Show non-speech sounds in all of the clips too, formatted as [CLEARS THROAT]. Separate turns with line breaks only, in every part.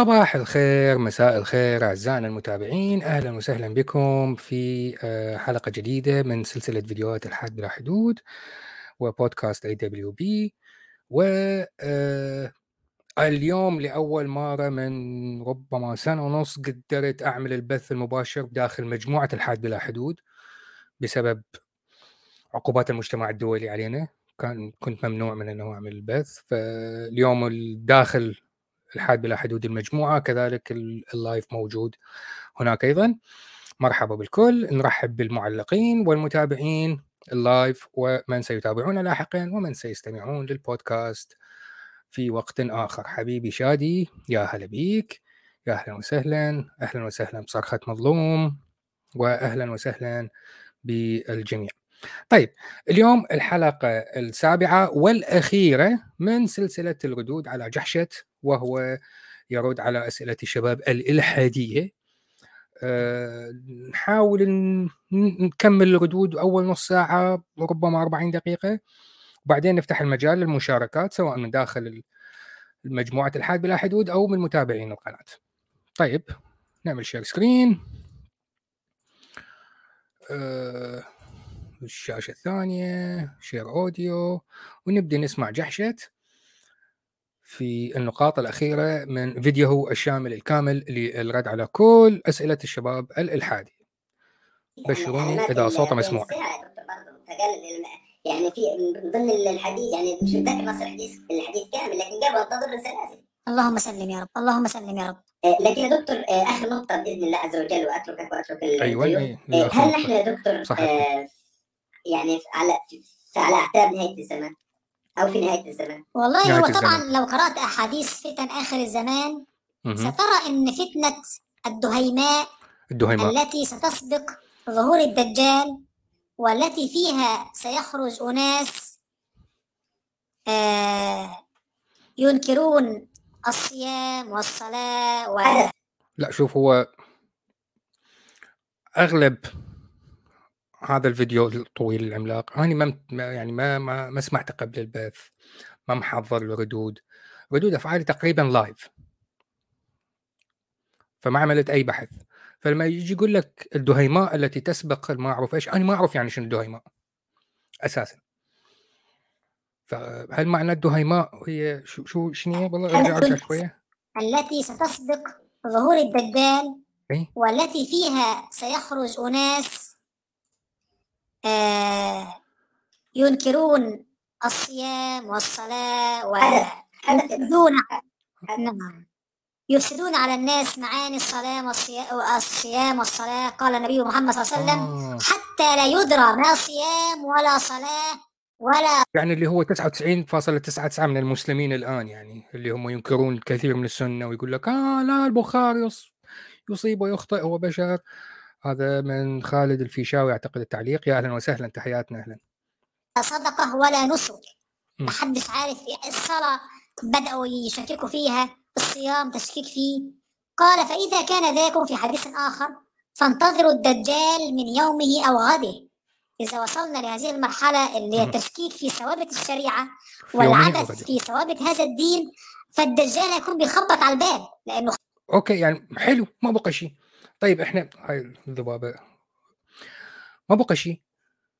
صباح الخير مساء الخير أعزائنا المتابعين. أهلا وسهلا بكم في آه، حلقة جديدة من سلسلة فيديوهات الحاد بلا حدود وبودكاست AWB و آه، اليوم لأول مرة من ربما سنة ونص قدرت أعمل البث المباشر داخل مجموعة الحاد بلا حدود بسبب عقوبات المجتمع الدولي علينا. كان كنت ممنوع من إنه أعمل البث. فاليوم الداخل الحاد بلا حدود المجموعة كذلك ال live موجود هناك أيضا. مرحبا بالكل نرحب بالمعلقين والمتابعين ال live ومن سيتابعون لاحقا ومن سيستمعون للبودكاست. في وقت آخر حبيبي شادي يا هلا بيك يا أهلا وسهلا أهلا وسهلا بصرخة مظلوم واهلا وسهلا بالجميع. طيب اليوم الحلقة السابعة والأخيرة من سلسلة الردود على جحشة وهو يرد على أسئلة الشباب الإلحادية. أه نحاول نكمل الردود أول نص ساعة ربما 40 دقيقة. وبعدين نفتح المجال للمشاركات سواء من داخل مجموعة الحاد بلا حدود أو من متابعين القناة. طيب نعمل share screen أه الشاشة الثانية share audio ونبدأ نسمع جحشت في النقاط الأخيرة من فيديوه الشامل الكامل للرد على كل أسئلة الشباب الإلحادي. بشروني إذا صوته مسموع.
يعني في من ضمن الحديث يعني مش متذكر نص الحديث الحديث كامل لكن قبل انتظر السلاسل.
اللهم سلم يا رب اللهم سلم يا رب.
آه، لكن يا دكتور آه، آخر نقطة بإذن الله عز وجل وأتركك وأترك
أيوه
أيوة. هل نحن يا دكتور صحيح. يعني على على اعتاب نهاية الزمان أو في نهاية الزمان.
والله هو طبعا الزمان. لو قرأت أحاديث فتن آخر الزمان سترى إن فتنة الدهيماء
الدهيماء.
التي ستسبق ظهور الدجال والتي فيها سيخرج أناس آه ينكرون الصيام والصلاة و...
لا شوف هو أغلب هذا الفيديو الطويل العملاق. أنا ما يعني ما ما, ما سمعته قبل البث. ما محضر الردود ردود. أفعالي تقريبا لايف فما عملت أي بحث. فلما يجي يقول لك الدهيماء التي تسبق ما أعرف إيش أنا ما أعرف يعني شنو الدهيماء. أساسا. فهل معنى الدهيماء هي شو شو شنو والله ارجع ارجع شوية.
التي ستسبق ظهور الدجال والتي فيها سيخرج أناس ينكرون الصيام والصلاة ويفسدون نعم. يفسدون على الناس معاني الصلاة والصيام والصلاة. قال النبي محمد صلى الله عليه وسلم آه. حتى لا يدرى ما صيام ولا صلاة ولا
يعني اللي هو 99.99 من المسلمين الآن يعني اللي هم ينكرون الكثير من السنة ويقول لك آه لا البخاري يصيب ويخطئ هو بشر هذا من خالد الفيشاوي أعتقد التعليق. يا أهلا وسهلا تحياتنا أهلا.
صدقه ولا نسك ما حدش عارف الصلاة بدأوا يشككوا فيها الصيام تشكيك فيه. قال فإذا كان ذاكم في حديث آخر فانتظروا الدجال من يومه أو غده. إذا وصلنا لهذه المرحلة اللي هي التشكيك في ثوابت الشريعة والعبث في ثوابت هذا الدين فالدجال هيكون بيخبط على الباب لأنه
أوكي يعني حلو ما بقى شيء. طيب إحنا هاي الذبابة. ما بقى شيء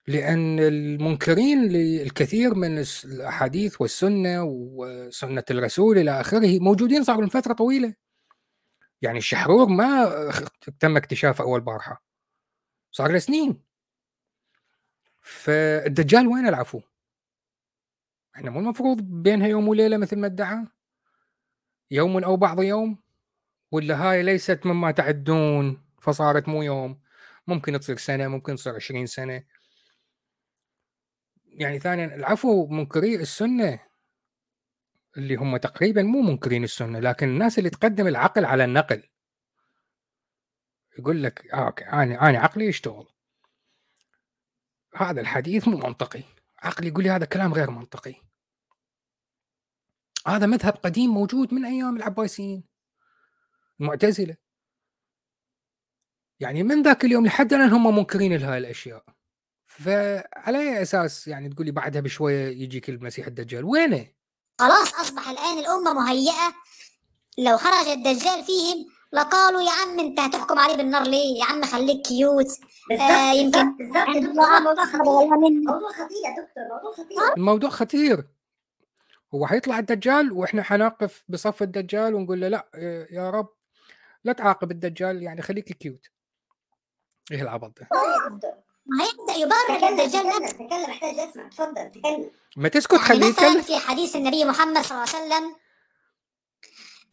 لأن المنكرين للكثير من الأحاديث والسنة وسنة الرسول إلى آخره موجودين صار من فترة طويلة. يعني الشحرور ما تم اكتشافه أول بارحة. صار له سنين. فالدجال وين العفو؟ إحنا مو المفروض بينها يوم وليلة مثل ما ادعى. يوم أو بعض يوم. ولا هاي ليست مما تعدون فصارت مو يوم؟ ممكن تصير سنة ممكن تصير 20 سنة. يعني ثانيا العفو منكري السنة. اللي هم تقريبا مو منكرين السنة لكن الناس اللي تقدم العقل على النقل. يقول لك آه أنا أنا عقلي يشتغل. هذا الحديث مو منطقي. عقلي يقول لي هذا كلام غير منطقي. هذا مذهب قديم موجود من أيام العباسيين. المعتزله يعني من ذاك اليوم لحد الآن هم منكرين لهاي الأشياء. فعلى أي أساس يعني تقول لي بعدها بشوية يجيك المسيح الدجال؟ وينه؟
خلاص أصبح الآن الأمة مهيئة. لو خرج الدجال فيهم لقالوا يا عم أنت هتحكم عليه بالنار ليه؟ يا عم خليك كيوت
آه يمكن خطير. موضوع خطير يا دكتور موضوع خطير.
الموضوع خطير. هو حيطلع الدجال وإحنا حنقف بصف الدجال ونقول له لا يا رب. لا تعاقب الدجال يعني خليك كيوت إيه العبط ده؟
ما يبدأ يبرر الدجال
نفسه. تكلم محتاج أسمع. تفضل تكلم.
ما تسكت خليه يتكلم
في حديث النبي محمد صلى الله عليه وسلم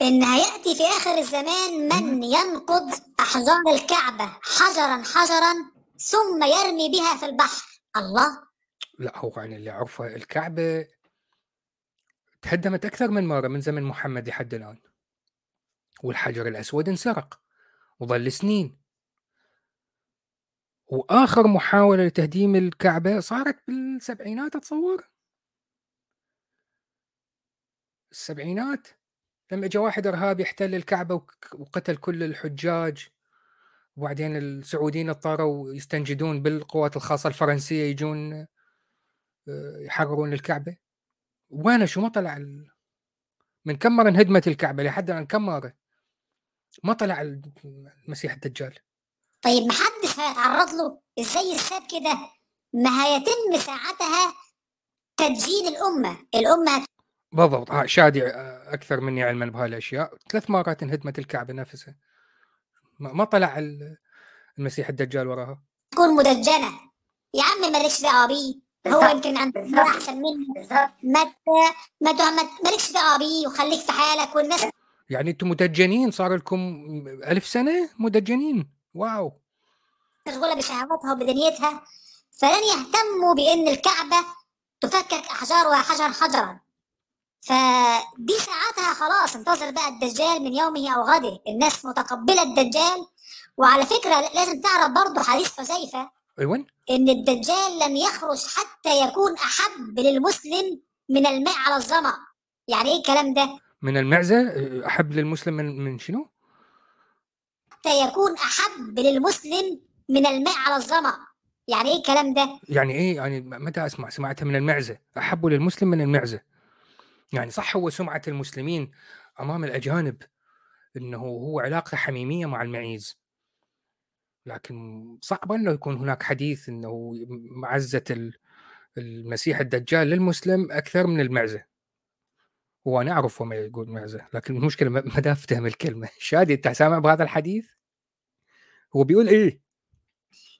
إن هيأتي في آخر الزمان من ينقض احجار الكعبة حجرا حجرا ثم يرمي بها في البحر. الله!
لا هو يعني اللي عرفه الكعبة تهدمت أكثر من مرة من زمن محمد لحد الآن. والحجر الأسود انسرق وظل سنين. وآخر محاولة لتهديم الكعبة صارت بالسبعينات أتصور. السبعينات لما اجى واحد إرهابي احتل الكعبة وقتل كل الحجاج وبعدين السعوديين اضطروا يستنجدون بالقوات الخاصة الفرنسية يجون آه، يحررون الكعبة. وين شو ما طلع من كم مرة انهدمت الكعبة لحد الآن كم مرة؟ ما طلع المسيح الدجال.
طيب ما حدش هيتعرض له إزاي يساب كده؟ ما هيتم ساعتها تدجين الأمة. الأمة
بالضبط آه شادي آه، أكثر مني علما بهالأشياء. ثلاث مرات انهدمت الكعبة نفسها. ما طلع المسيح الدجال وراها.
تكون مدجنه يا عم مالكش دعوة بيه. هو يمكن عنده أحسن مني. ما ما مالكش دعوة بيه. وخليك في حالك والناس
يعني أنتم مدجنين صار لكم ألف سنة مدجنين. واو.
مشغولة بشهواتها وبدنيتها فلن يهتموا بإن الكعبة تفكك احجارها حجرا حجرا. فدي ساعتها خلاص انتظر بقى الدجال من يومه أو غده. الناس متقبلة الدجال وعلى فكرة لازم تعرف برضه حديث حذيفة
أيوه.
إن الدجال لم يخرج حتى يكون أحب للمسلم من الماء على الظمأ. يعني إيه الكلام ده؟
من المعزة أحب للمسلم من من شنو؟
حتى يكون أحب للمسلم من الماء على الظمأ. يعني إيه الكلام ده؟
يعني إيه؟ يعني متى أسمع؟ سمعتها من المعزة. أحب للمسلم من المعزة. يعني صح هو سمعة المسلمين أمام الأجانب أنه هو علاقة حميمية مع المعيز. لكن صعب أنه يكون هناك حديث أنه معزة المسيح الدجال للمسلم أكثر من المعزة. وأنا أعرف وما يقول معزة لكن المشكلة ما أفتهم الكلمة شادي أنت سامع بهذا الحديث؟ هو بيقول إيه؟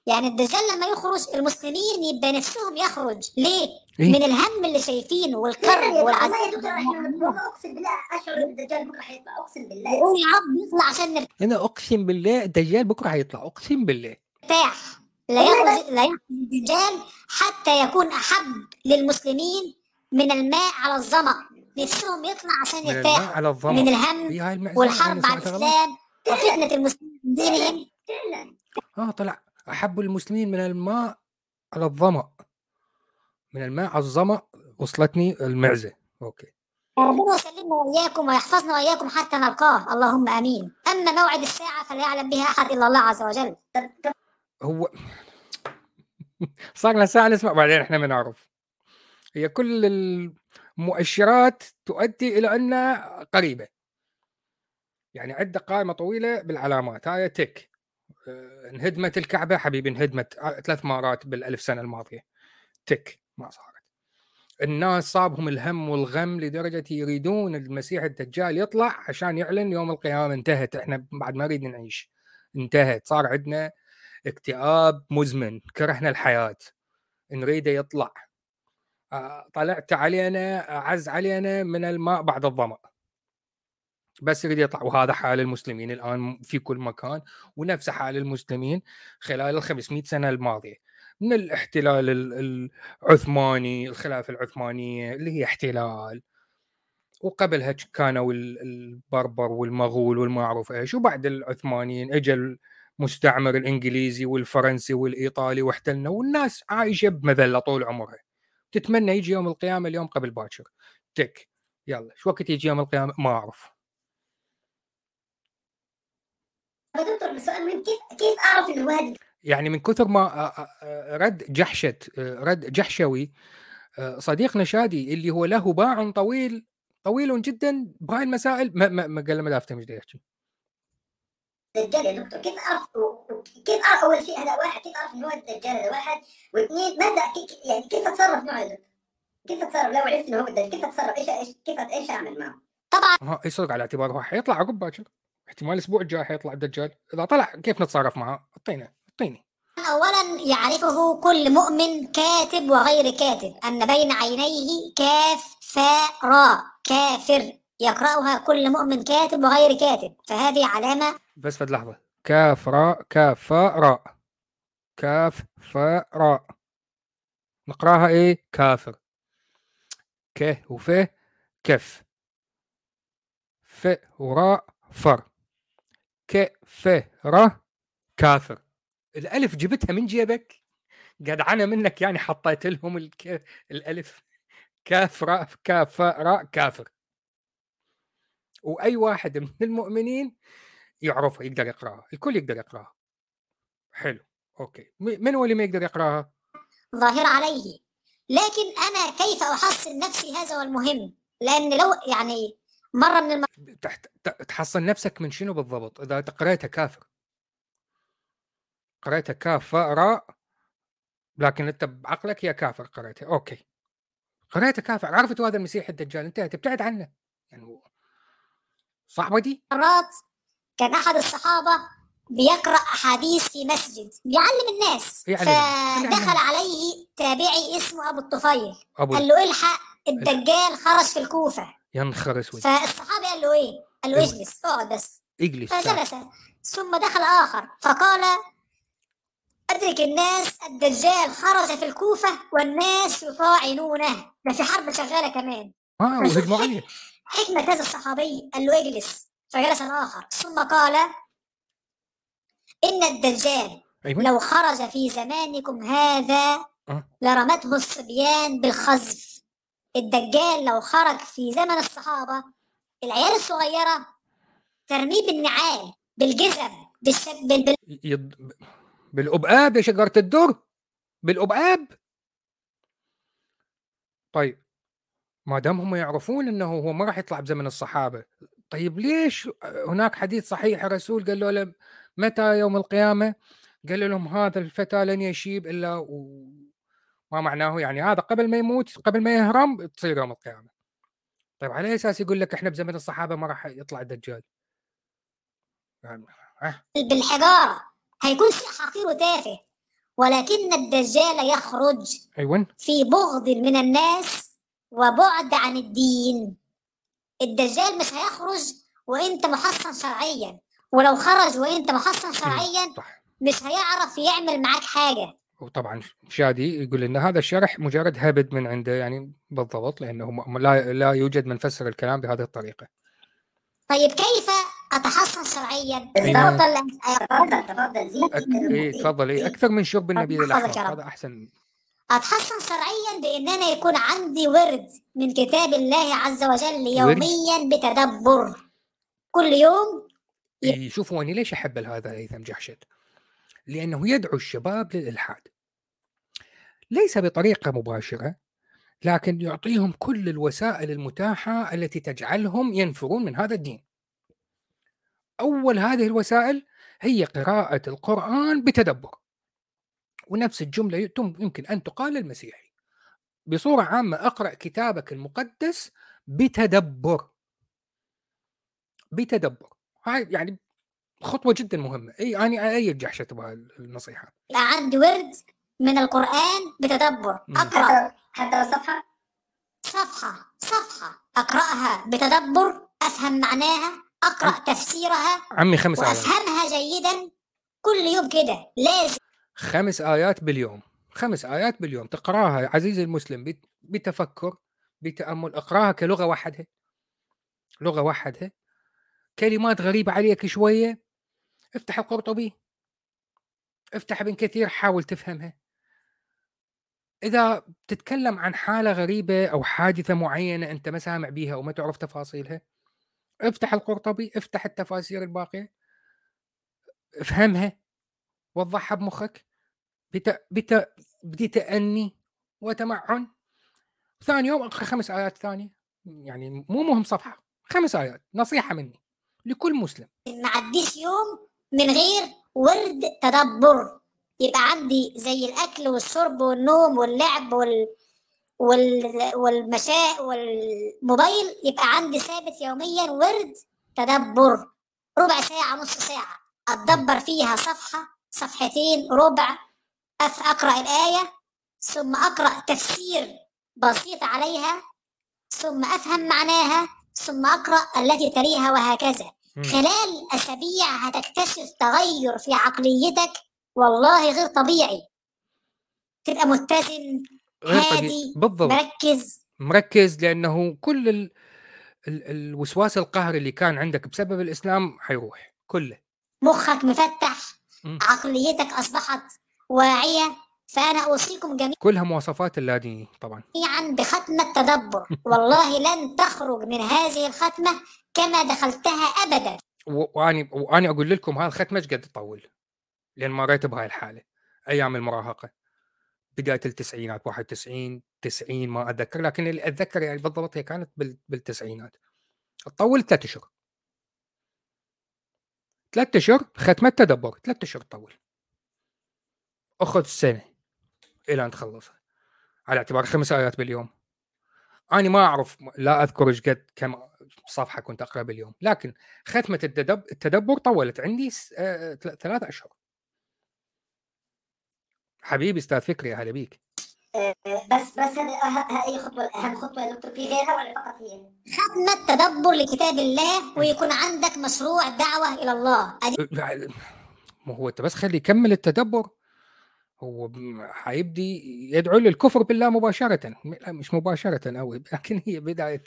يعني الدجال لما يخرج المسلمين يبقى نفسهم يخرج. ليه؟ إيه؟ من الهم اللي شايفينه والكرب والعذاب والله يا دكتور
إحنا أقسم بالله اشعر ان الدجال بكرة حيطلع أقسم بالله.
يقول يا رب يطلع عشان
أنا أقسم بالله الدجال بكرة حيطلع أقسم بالله.
ارتاح لا يخرج لا يخرج الدجال حتى يكون أحب للمسلمين من الماء على الظمأ. نفسهم يطلع عشان يرتاح
على الظما
من الهم والحرب على الاسلام وفتنة المسلمين دينهم.
آه طلع. أحب المسلمين من الماء على الظمأ من الماء على الظمأ وصلتني المعزة. أوكي.
ربنا يسلمنا وإياكم ويحفظنا وإياكم حتى نلقاه. اللهم آمين. أما موعد الساعة فلا يعلم بها أحد إلا الله عز وجل.
هو [LAUGHS] صار لنا ساعة نسمع بعدين إحنا ما نعرف هي كل المؤشرات تؤدي إلى أنها قريبة. يعني عدة قائمة طويلة بالعلامات هاي تك. آه، انهدمت الكعبة حبيبي انهدمت. ثلاث مرات بالألف سنة الماضية. تك ما صارت. الناس صابهم الهم والغم لدرجة يريدون المسيح الدجال يطلع عشان يعلن يوم القيامة انتهت. إحنا بعد ما نريد نعيش. انتهت. صار عندنا اكتئاب مزمن كرهنا الحياة. نريده يطلع. آه، طلعت علينا أعز علينا من الماء بعد الظمأ. بس يريد يطلع. وهذا حال المسلمين الآن في كل مكان ونفس حال المسلمين خلال ال 500 سنة الماضية. من الاحتلال العثماني الخلافه العثمانيه اللي هي احتلال. وقبلها كانوا البربر والمغول والما اعرف إيش. وبعد العثمانيين اجى المستعمر الإنجليزي والفرنسي والإيطالي واحتلنا. والناس عايشة بمذلة طول عمرها. تتمنى يجي يوم القيامة اليوم قبل باكر. تك. يلا شو وقت يجي يوم القيامة؟ ما أعرف.
دكتور السؤال من كيف كيف أعرف إنه هذا
يعني من كثر ما رد جحشت رد جحشوي صديقنا شادي اللي هو له باع طويل طويل جدا بهاي المسائل ما ما, ما قال ما أفتهم إيش يحكي.
الدجال يا دكتور كيف اعرف كيف أعرف أول شيء هذا واحد؟ كيف أعرف إنه هو الدجال هذا واحد؟ واثنين ماذا يعني كيف أتصرف معه كيف أتصرف؟ لو عرفت إنه هو الدجال كيف أتصرف؟ إيش إيش كيف إيش أعمل معه؟
طبعا
يصدق على اعتبار هو حيطلع عقب باكر. احتمال الأسبوع الجاي حيطلع الدجال. إذا طلع كيف نتصرف معه؟ أعطينا أعطيني.
اولا يعرفه كل مؤمن كاتب وغير كاتب. أن بين عينيه كاف فاء راء. كافر. يقرأها كل مؤمن كاتب وغير كاتب. فهذه علامة
بس فد لحظة كاف راء كاف راء كاف فاء راء نقراها إيه؟ كافر. ك وف كف. ف وراء فر. ك ف ر كافر. الألف جبتها من جيبك؟ جدعنه منك يعني حطيت لهم الك... الألف. كاف راء كافر. وأي واحد من المؤمنين يعرفها يقدر يقرأها الكل يقدر يقرأها. حلو أوكي. من هو اللي ما يقدر يقرأها؟
ظاهر عليه. لكن أنا كيف أحصن نفسي هذا هو المهم؟ لأن لو يعني مرة من الم...
تحت تحصن نفسك من شنو بالضبط؟ إذا قريتها كافر. قريتها كاف راء لكن أنت بعقلك هي كافر قريتها أوكي. قريتها كافر عرفت هذا المسيح الدجال انتهى تبتعد عنه. يعني صاحبتي
مرات كان أحد الصحابة بيقرأ أحاديث في مسجد بيعلم الناس. فدخل عليه تابعي اسمه أبو الطفيل. أبو قال له إلحق الدجال خرج في الكوفة.
يا أسود.
فالصحابي قال له إيه؟ قال له إجلس. اقعد بس.
اجلس
فجلس. ثم دخل آخر. فقال أدرك الناس الدجال خرج في الكوفة والناس يطاعنونه. ده في حرب شغالة كمان.
آه وهجموا عليه [LAUGHS]
حكمة هذا الصحابي. قال له اجلس. فجلس الآخر ثم قال إن الدجال أيوة. لو خرج في زمانكم هذا أه. لرمته الصبيان بالخزف الدجال لو خرج في زمن الصحابة العيال الصغيرة ترميه بالنعال بالجزم بالشب بال...
يض... بالأبقاب يا شجرة الدر بالأبقاب طيب ما دام هم يعرفون إنه هو ما راح يطلع بزمن الصحابة طيب ليش هناك حديث صحيح؟ الرسول قال له متى يوم القيامة؟ قال لهم هذا الفتى لن يشيب إلا و... ما معناه يعني هذا قبل ما يموت قبل ما يهرم تصير يوم القيامة. طيب على أساس يقول لك إحنا بزمن الصحابة ما راح يطلع الدجال؟
يعني بالحجاره هيكون شيء حقير وتافه ولكن الدجال يخرج
أيوة.
في بغض من الناس وبعد عن الدين. الدجال مش هيخرج وانت محصن شرعيا. ولو خرج وانت محصن شرعيا مش هيعرف يعمل معاك حاجة.
وطبعا شادي يقول إن هذا الشرح مجرد هبد من عنده يعني بالضبط لأنه لا لا يوجد من فسر الكلام بهذه الطريقة.
طيب كيف أتحصن شرعيا؟
تفضل. تفضل تفضل
اي تفضل. اي أكثر من شرب النبي للاحمر هذا أحسن
اتحصن شرعيا بان أنا يكون عندي ورد من كتاب الله عز وجل يوميا بتدبر. كل يوم
ي... شوفوا أنا ليش أحب هذا هيثم جحشد؟ لأنه يدعو الشباب للإلحاد. ليس بطريقة مباشرة لكن يعطيهم كل الوسائل المتاحة التي تجعلهم ينفرون من هذا الدين. أول هذه الوسائل هي قراءة القرآن بتدبر. ونفس الجملة يمكن أن تقال للمسيحي بصورة عامة أقرأ كتابك المقدس بتدبر. بتدبر. هاي يعني خطوة جدا مهمة. أي أنا أيد جحشة تبغى النصيحة؟
عندي ورد من القرآن بتدبر. أقرأ.
حتى صفحة؟
صفحة صفحة. أقرأها بتدبر أفهم معناها أقرأ عم... تفسيرها
عمي خمس
وأفهمها جيدا. كل يوم كده. لازم
خمس آيات باليوم. خمس آيات باليوم. تقراها عزيزي المسلم بتفكر بتأمل. اقراها كلغة وحدها لغة وحدها كلمات غريبة عليك شوية. افتح القرطبي. افتح ابن كثير حاول تفهمها. إذا تتكلم عن حالة غريبة أو حادثة معينة أنت ما سامع بيها أو ما تعرف تفاصيلها افتح القرطبي افتح التفاسير الباقية. افهمها. وضحها بمخك. بت... بت... بتأني وتمعن ثاني يوم اقرا خمس آيات ثانية. يعني مو مهم صفحة خمس آيات نصيحة مني لكل مسلم.
ما عديش يوم من غير ورد تدبر. يبقى عندي زي الأكل والشرب والنوم واللعب وال وال والمشاء والموبايل. يبقى عندي ثابت يوميا ورد تدبر. ربع ساعة نص ساعة. أتدبر فيها صفحة صفحتين ربع. أقرأ الآية ثم أقرأ تفسير بسيط عليها ثم أفهم معناها ثم أقرأ التي تليها وهكذا. خلال أسابيع هتكتشف تغير في عقليتك والله غير طبيعي. تبقى متزن هادي
بالضبط.
مركز.
مركز لأنه كل ال... ال... الوسواس القهري اللي كان عندك بسبب الإسلام حيروح كله.
مخك مفتح. عقليتك أصبحت واعية فأنا أوصيكم جميعا
كلها مواصفات اللاديني طبعا.
بختمة تدبر والله لن تخرج من هذه الختمة كما دخلتها أبدا.
و- وأني وأني أقول لكم هاي الختمة إيش قد تطول؟ لأن مريت بهاي الحالة. أيام المراهقة. بداية التسعينات 91 90 ما أتذكر. لكن اللي أتذكر يعني بالضبط هي كانت بال- بالتسعينات. تطول ثلاث أشهر. ثلاث أشهر ختمة تدبر. ثلاث أشهر تطول. أخذ سنة إلى أن تخلصها. على اعتبار خمس آيات باليوم. أنا ما أعرف لا أذكر إيش قد كم صفحة كنت اقرا باليوم. لكن ختمة التدب... التدبر طولت عندي س... آه... ثل- ثلاث أشهر. حبيبي أستاذ فكري هلا بيك.
آه، بس بس هذه خطوه اهم خطوه يا دكتور في غيرها ولا فقط هي؟
ختمة تدبر لكتاب الله ويكون عندك مشروع دعوة إلى الله.
لا، ما هو أنت بس خلي يكمل التدبر هو حيبدي يدعو للكفر بالله مباشرة. لا مش مباشرة أوي [LAUGHS] لكن هي بداية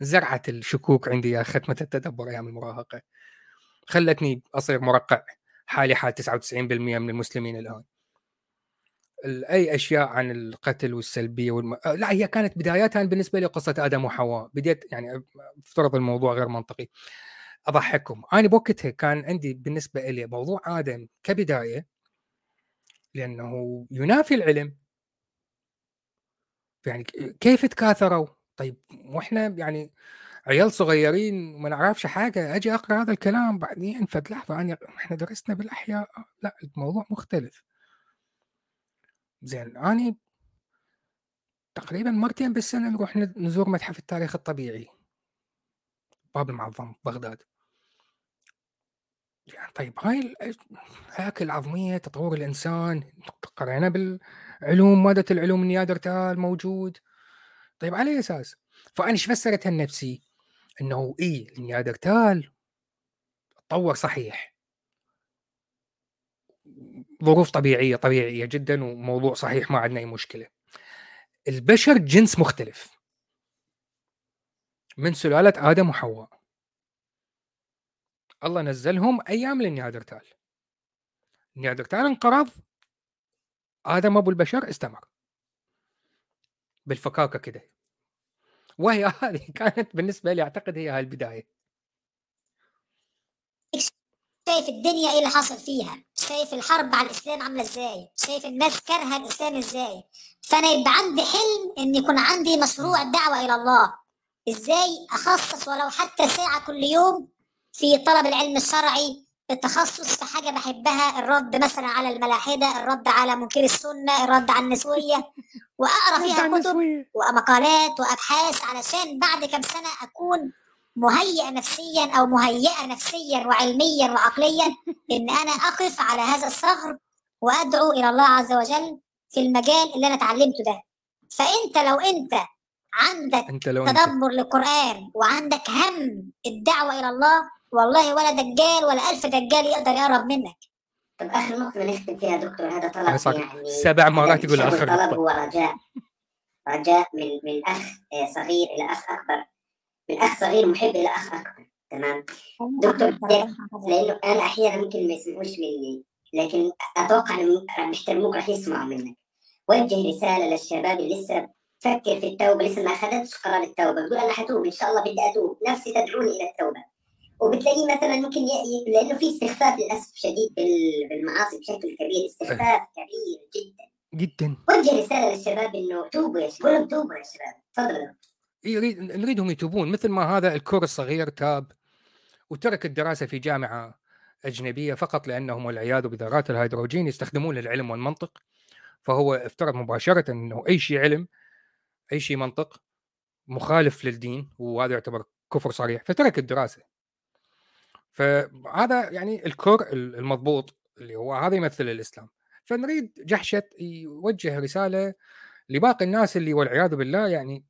زرعة الشكوك عندي يا ختمة التدبر أيام المراهقة. خلتني أصير مرقع حالي حال 99% من المسلمين الآن. ال- أي أشياء عن القتل والسلبية والم... آه، لا هي كانت بداياتها بالنسبة لي قصة آدم وحواء. بديت يعني افترض الموضوع غير منطقي. أضحككم. أنا بوقتها كان عندي بالنسبة لي موضوع آدم كبداية لأنه ينافي العلم. يعني كيف تكاثروا؟ طيب وإحنا يعني عيال صغيرين وما نعرفش حاجة أجي أقرأ هذا الكلام بعدين فد لحظة أنا إحنا درسنا بالأحياء. لا الموضوع مختلف. زين اني تقريبا مرتين بالسنة نروح نزور متحف التاريخ الطبيعي. باب المعظم بغداد. يعني طيب هاي ال- الهياكل العظمية تطور الإنسان قرينا بالعلوم مادة العلوم النيادرتال موجود طيب على أي أساس؟ فأنا إيش فسرتها لنفسي؟ إنه إي النيادرتال تطور صحيح ظروف طبيعية طبيعية جدا وموضوع صحيح ما عندنا أي مشكلة. البشر جنس مختلف من سلالة آدم وحواء. الله نزلهم أيام النيادرتال. النيادرتال انقرض آدم أبو البشر استمر. بالفكاكة كده. وهي [LAUGHS] هذه كانت بالنسبة لي أعتقد هي البدايه.
شايف الدنيا إيه اللي حصل فيها شايف الحرب على الإسلام عاملة إزاي شايف الناس كارهة الإسلام إزاي فأنا يبقى عندي حلم إن يكون عندي مشروع دعوة إلى الله إزاي أخصص ولو حتى ساعة كل يوم في طلب العلم الشرعي التخصص في حاجة بحبها الرد مثلا على الملاحدة الرد على منكر السنة الرد على النسوية وأقرأ فيها كتب ومقالات وأبحاث علشان بعد كم سنة أكون مهيئ نفسيا أو مهيئة نفسيا وعلميا وعقليا إن أنا أقف على هذا الثغر وأدعو إلى الله عز وجل في المجال اللي أنا اتعلمته ده. فأنت لو أنت عندك
أنت لو أنت
تدبر للقرآن وعندك هم الدعوة إلى الله والله ولا دجال ولا ألف دجال يقدر يقرب منك.
طب آخر نقطه نختم فيها دكتور هذا طلب يعني
سبع مرات يقول
هذا
آخر
طلب. هو رجاء رجاء من من أخ آه، صغير إلى أخ أكبر. من أخ صغير محب إلى أخ أكبر. تمام؟ دكتور لأنه أنا أحيانا ممكن ما يسمعوش مني لكن أتوقع راح بيحترموك راح يسمعوا منك. وجه رسالة للشباب اللي لسه فكر في التوبة لسه ما أخذتش قرار التوبة. بتقول أنا حتوب إن شاء الله بدي أتوب. نفسي تدعوني إلى التوبة. وبتلاقيه مثلا ممكن ي... لأنه في استخفاف للأسف شديد بال... بالمعاصي بشكل كبير استخفاف كبير جدا.
جدا.
وجه رسالة للشباب إنه توبوا يا شباب. قول لهم توبوا يا شباب. تفضل.
يريد نريدهم يتوبون. مثل ما هذا الكور الصغير تاب وترك الدراسة في جامعة أجنبية فقط لأنهم والعياذ بذرات الهيدروجين يستخدمون العلم والمنطق. فهو افترض مباشرة إنه أي شيء علم أي شيء منطق مخالف للدين وهذا يعتبر كفر صريح. فترك الدراسة. فهذا يعني الكور المضبوط اللي هو هذا يمثل الإسلام. فنريد جحشت يوجه رسالة لباقي الناس اللي والعياذ بالله يعني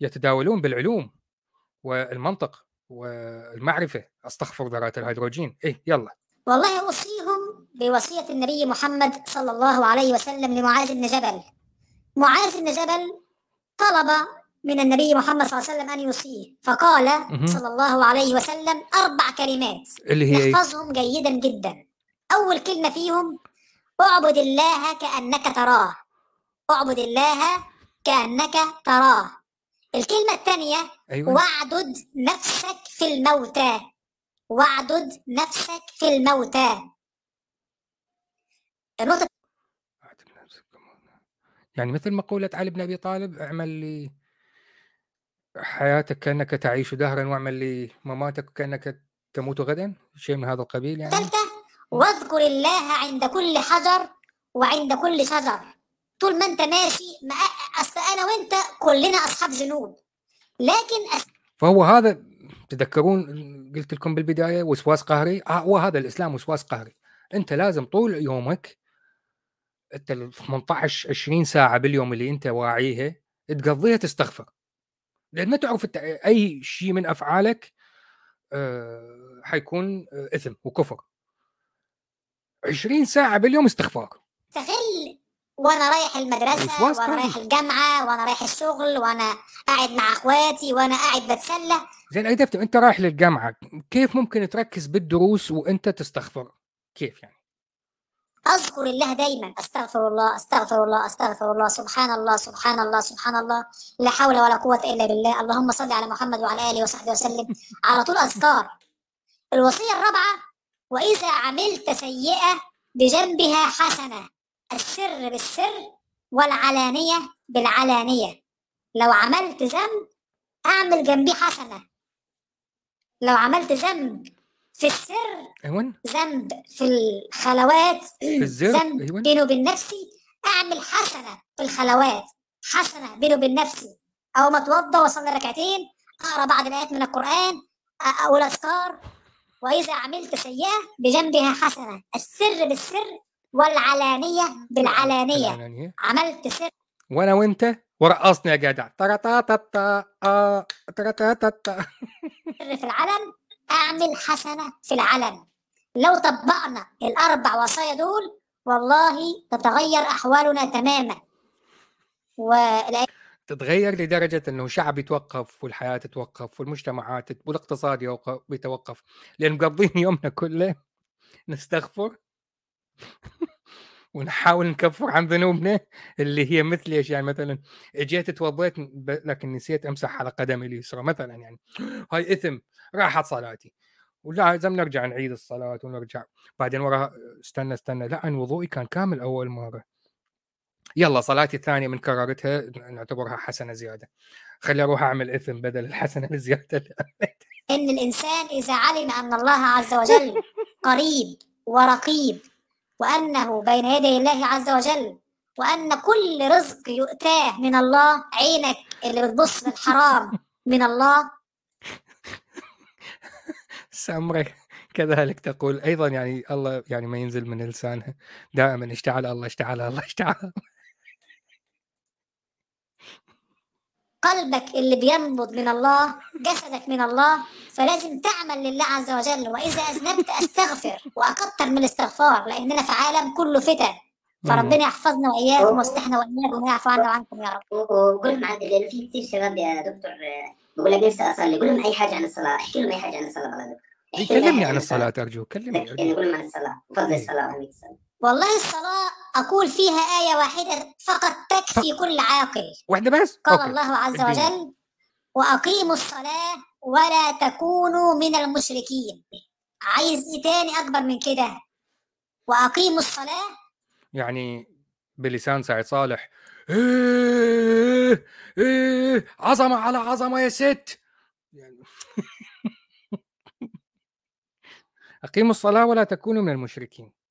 يتداولون بالعلوم والمنطق والمعرفة. أستغفر ذرات الهيدروجين. إيه يلا.
والله اوصيهم بوصية النبي محمد صلى الله عليه وسلم لمعاذ بن جبل. معاذ بن جبل طلب من النبي محمد صلى الله عليه وسلم أن يوصيه. فقال صلى الله عليه وسلم أربع كلمات
اللي هي
يحفظهم جيدا جدا. أول كلمة فيهم اعبد الله كأنك تراه. اعبد الله كأنك تراه. الكلمة الثانية
أيوة.
واعدد نفسك في الموتى. واعدد نفسك في الموتى. النقطة
يعني مثل مقولة علي بن أبي طالب اعمل لي حياتك كأنك تعيش دهرا واعمل لي مماتك كأنك تموت غدا؟ شيء من هذا القبيل يعني.
الثالثة واذكر الله عند كل حجر وعند كل شجر. طول ما أنت ماشي ما أصل أنا وأنت كلنا أصحاب ذنوب لكن أس...
فهو هذا تذكرون قلت لكم بالبداية وسواس قهري؟ آه هو هذا الإسلام وسواس قهري. أنت لازم طول يومك أنت 18 20 ساعة باليوم اللي أنت واعيها تقضيها تستغفر. لأن ما تعرف انت أي شيء من أفعالك آه حيكون إثم وكفر. 20 ساعة باليوم استغفار.
استغل وأنا رايح المدرسة وأنا رايح الجامعة وأنا رايح الشغل وأنا قاعد مع إخواتي وأنا قاعد بتسلى.
زين أي دفتر أنت رايح للجامعة كيف ممكن تركز بالدروس وأنت تستغفر؟ كيف يعني؟
أذكر الله دايما. أستغفر الله أستغفر الله أستغفر الله. سبحان الله سبحان الله سبحان الله. لا حول ولا قوة إلا بالله. اللهم صل على محمد وعلى آله وصحبه وسلم. على طول أذكار. الوصية الرابعة وإذا عملت سيئة بجنبها حسنة. السر بالسر والعلانية بالعلانية. لو عملت ذنب أعمل جنبيه حسنة. لو عملت ذنب في السر
أيوة.
ذنب في الخلوات
في
ذنب أيوة. بينه وبين نفسي أعمل حسنة في الخلوات حسنة بينه وبين نفسي. أو ما أتوضى وأصلي ركعتين أقرأ بعض الآيات من القرآن أقول أذكار وإذا عملت سيئة بجنبها حسنة. السر بالسر والعلانية بالعلانية. عملت سر.
وأنا وأنت؟ ورقصني يا جدع. ترى تا تا تا ترى تا تا تا
في العلن أعمل حسنة في العلن. لو طبقنا الأربع وصايا دول والله تتغير أحوالنا تماما.
ولا تتغير لدرجة أنه شعب يتوقف والحياة تتوقف والمجتمعات والاقتصاد يتوقف. لأن مقضين يومنا كله نستغفر. ونحاول نكفر عن ذنوبنا اللي هي مثل إيش يعني مثلا اجيت توضيت لكن نسيت أمسح على قدمي اليسرى مثلا يعني. هاي إثم راحت صلاتي. ولازم نرجع نعيد الصلاة ونرجع. بعدين وراها استنى استنى. لا أنا وضوئي كان كامل أول مرة. يلا صلاتي الثانية من كررتها نعتبرها حسنة زيادة. خلي أروح أعمل إثم بدل الحسنة الزيادة
إن الإنسان إذا علم أن الله عز وجل قريب ورقيب وأنه بين يدي الله عز وجل وأن كل رزق يؤتاه من الله عينك اللي بتبص للحرام من الله. [LAUGHS]
سمرة كذلك تقول. أيضا يعني الله يعني ما ينزل من لسانها دائما اشتعل الله اشتعل الله اشتعل
قلبك اللي بينبض من الله جسدك من الله فلازم تعمل لله عز وجل. وإذا أذنبت أستغفر وأكثر من الاستغفار لأننا في عالم كله فتن. فربنا يحفظنا وإياكم ويصلحنا وإياكم ويعفو عنا وعنكم يا رب.
وقول لهم لأنه في كثير شباب يا دكتور بقول لك نفسي اصلي قول لهم أي حاجة عن الصلاة. احكي لهم أي حاجة عن الصلاة.
دكتور. كلمني عن الصلاة. ارجوك كلمني.
يعني قول لهم عن الصلاة. وفضل الصلاه واهميه الصلاه.
والله الصلاة أقول فيها آية واحدة فقط تكفي كل عاقل.
واحدة بس؟
قال أوكي. الله عز وجل وأقيموا الصلاة ولا تكونوا من المشركين. عايز إيه تاني أكبر من كده. وأقيموا الصلاة.
يعني بلسان سعيد صالح إيه إيه عظمة على عظمة يا ست. يعني [LAUGHS] أقيموا الصلاة ولا تكونوا من المشركين.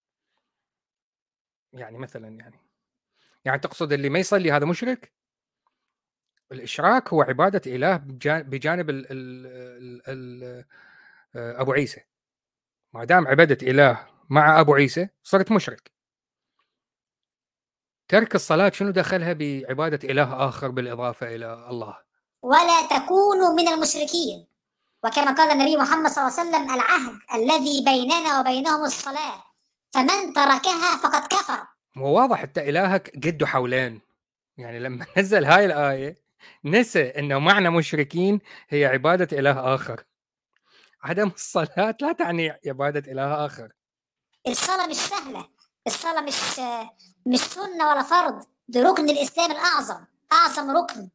يعني مثلا يعني. يعني تقصد اللي ما يصلي هذا مشرك؟ الإشراك هو عبادة إله بجانب ال ال ال ال آه، أبو عيسى. ما دام عبدت إله مع أبو عيسى صرت مشرك. ترك الصلاة شنو دخلها بعبادة إله آخر بالإضافة إلى الله؟
ولا تكونوا من المشركين. وكما قال النبي محمد صلى الله عليه وسلم العهد الذي بيننا وبينهم الصلاة. فمن تركها فقد كفر.
هو واضح حتى إلهك قده حولين يعني لما [LAUGHS] نزل هاي الآية نسى إنه معنى مشركين هي عبادة إله آخر. عدم الصلاة لا تعني عبادة إله آخر.
الصلاة مش سهلة. الصلاة مش مش سنة ولا فرض. دي ركن الإسلام الأعظم. أعظم ركن.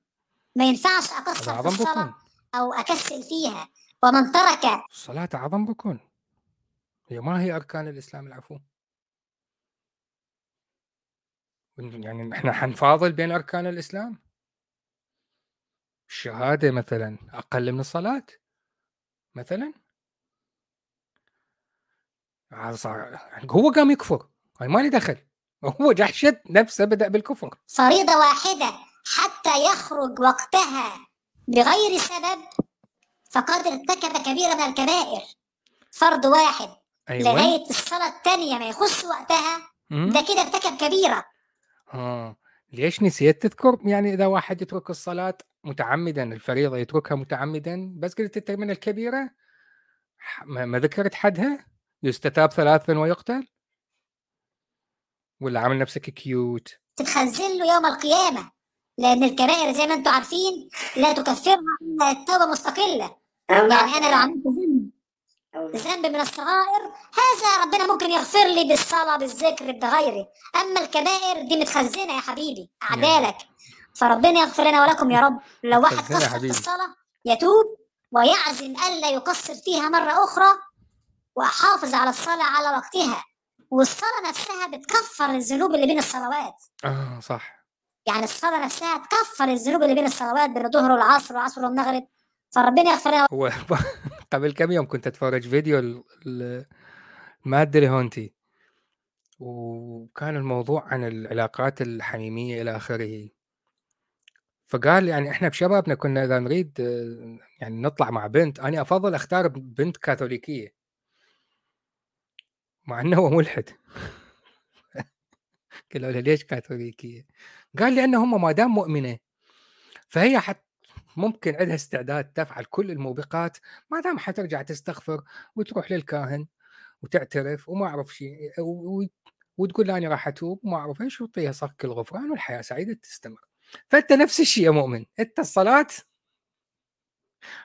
ما ينفعش اقصر في الصلاة بكون. أو أكسل فيها. ومن ترك
الصلاة اعظم ركن. هي ما هي أركان الإسلام العفو. يعني إحنا حنفاضل بين أركان الإسلام؟ الشهادة مثلا أقل من الصلاة مثلا؟ هو قام يكفر هاي ما لي دخل هو جحشت نفسه بدأ بالكفر.
فريضه واحدة حتى يخرج وقتها بغير سبب فقد ارتكب كبيره من الكبائر. فرض واحد أيوة. لغاية الصلاة الثانية ما يخش وقتها. ده كده ارتكب كبيرة.
آه. ليش نسيت تذكر؟ يعني إذا واحد يترك الصلاة متعمدا الفريضة يتركها متعمدا بس قلت من الكبيرة؟ ما ذكرت حدها؟ يستتاب ثلاثا ويقتل؟ ولا عامل نفسك كيوت
تتخزن له يوم القيامة. لأن الكبائر زي ما أنتم عارفين لا تكفرها إلا التوبة مستقلة. يعني أنا لو عملت ذنب ذنب من الصغائر هذا ربنا ممكن يغفر لي بالصلاة بالذكر بغيره أما الكبائر دي متخزنة يا حبيبي أعدالك. فربنا يغفر لنا ولكم يا رب. لو واحد قصر في الصلاه يتوب ويعزم ألا يقصر فيها مرة أخرى وأحافظ على الصلاة على وقتها. والصلاة نفسها بتكفر الذنوب اللي بين الصلوات.
آه صح.
يعني الصلاة نفسها تكفر الذنوب اللي بين الصلوات بين الظهر والعصر والعصر والمغرب. فربنا يغفر لنا.
هو قبل كم يوم كنت أتفرج فيديو المادة هونتي وكان الموضوع عن العلاقات الحميمية إلى آخره. فقال يعني إحنا بشبابنا كنا إذا نريد يعني نطلع مع بنت أنا أفضل أختار بنت كاثوليكية. مع إنه هو ملحد. [LAUGHS] قالوا له ليش كاثوليكية؟ قال لأن هم ما دام مؤمنة فهي حت ممكن عندها استعداد تفعل كل الموبقات ما دام حترجع تستغفر وتروح للكاهن وتعترف وما أعرف شيء وتقول أنا راح أتوب وما أعرف إيش وتعطيها صك الغفران والحياة سعيدة تستمر. فأنت نفس الشيء يا مؤمن أنت الصلاة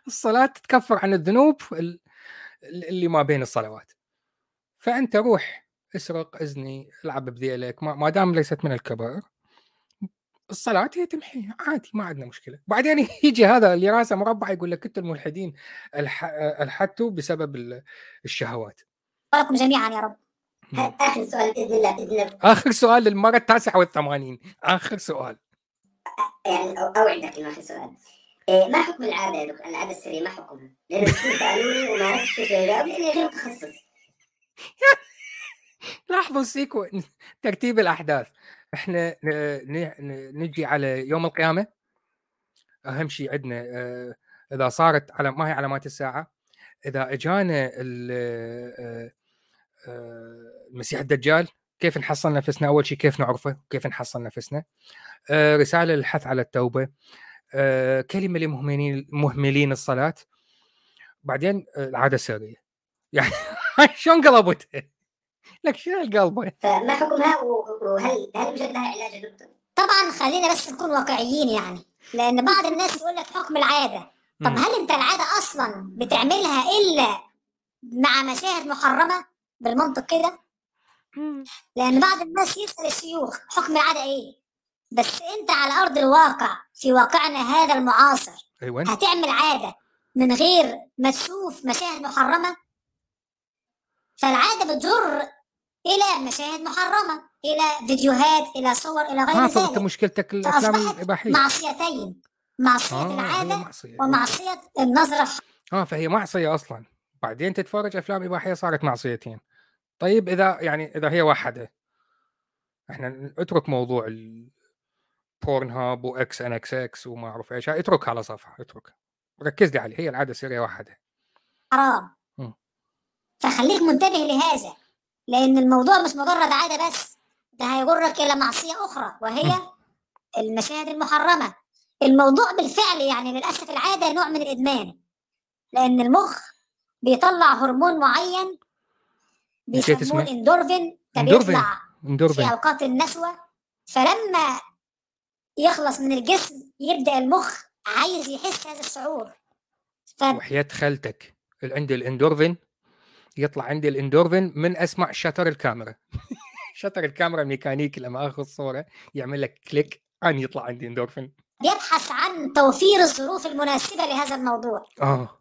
الصلاة تكفر عن الذنوب اللي ما بين الصلوات فأنت روح اسرق أزني ألعب بذيلك ما دام ليست من الكبائر الصلاة هي تمحي عادي ما عندنا مشكلة. بعدين [LAUGHS] يجي هذا اللي راسه مربع يقول لك أنتم الملحدين الحدتوا بسبب الشهوات.
لكم جميعا يا رب.
آخر سؤال بإذن الله بإذن الله.
آخر سؤال للمرة التاسعة والثمانين. آخر سؤال.
يعني اوعدك إنه آخر سؤال. إيه ما حكم العادة يا دكتور؟ العادة السريه ما حكمها؟ لأن سالوني وما عرفت كيف اجاوب لاني غير متخصص. [LAUGHS]
لاحظوا السيكونس ترتيب الأحداث. إحنا نجي على يوم القيامة أهم شيء عندنا آه، إذا صارت على ما هي علامات الساعة إذا إجانا آه، آه، المسيح الدجال كيف نحصل نفسنا؟ أول شيء كيف نعرفه؟ كيف نحصل نفسنا؟ رسالة للحث على التوبة كلمة لمهملين مهملين الصلاة بعدين العادة السرية. [LAUGHS] يعني شلون قلبتها لك شنو القلبه
فما حكمها وهل هل يوجد لها علاج دكتور؟
طبعا خلينا بس نكون واقعيين يعني لأن بعض الناس يقول لك حكم العادة. طب هل أنت العادة أصلا بتعملها إلا مع مشاهد محرمة بالمنطق كده؟ لأن بعض الناس يسأل الشيوخ حكم العادة إيه؟ بس أنت على أرض الواقع في واقعنا هذا المعاصر
أيوة.
هتعمل عادة من غير ما تشوف مشاهد محرمة؟ فالعادة بتجر إلى مشاهد محرمة إلى فيديوهات إلى صور إلى غير ذلك.
فانت مشكلتك
الأفلام
الإباحية.
معصيتين.
معصية هي
العادة
معصية.
ومعصية النظرة
آه فهي معصية أصلا. بعدين تتفرج أفلام إباحية صارت معصيتين. طيب إذا يعني إذا هي واحدة. إحنا اترك موضوع البورن هاب واكس إن إكس إكس وما أعرف إيش. اتركها على صفحة اتركها. ركز لي عليه هي العادة السريه واحدة.
حرام. فخليك منتبه لهذا لأن الموضوع مش مجرد عادة بس ده هيجرك إلى معصية أخرى وهي. المشاهد المحرمة الموضوع بالفعل يعني للأسف العادة نوع من الإدمان لأن المخ بيطلع هرمون معين بيسموه؟ الاندورفين ده. بيطلع في أوقات النشوه فلما يخلص من الجسم يبدأ المخ عايز يحس هذا الشعور ف
وحياة خالتك عندي الإندورفين يطلع عندي الاندورفين من أسمع شتر الكاميرا. [LAUGHS] شتر الكاميرا الميكانيكي لما آخذ صورة يعمل لك كليك أن يطلع عندي اندورفين.
بيبحث عن توفير الظروف المناسبة لهذا الموضوع.
آه.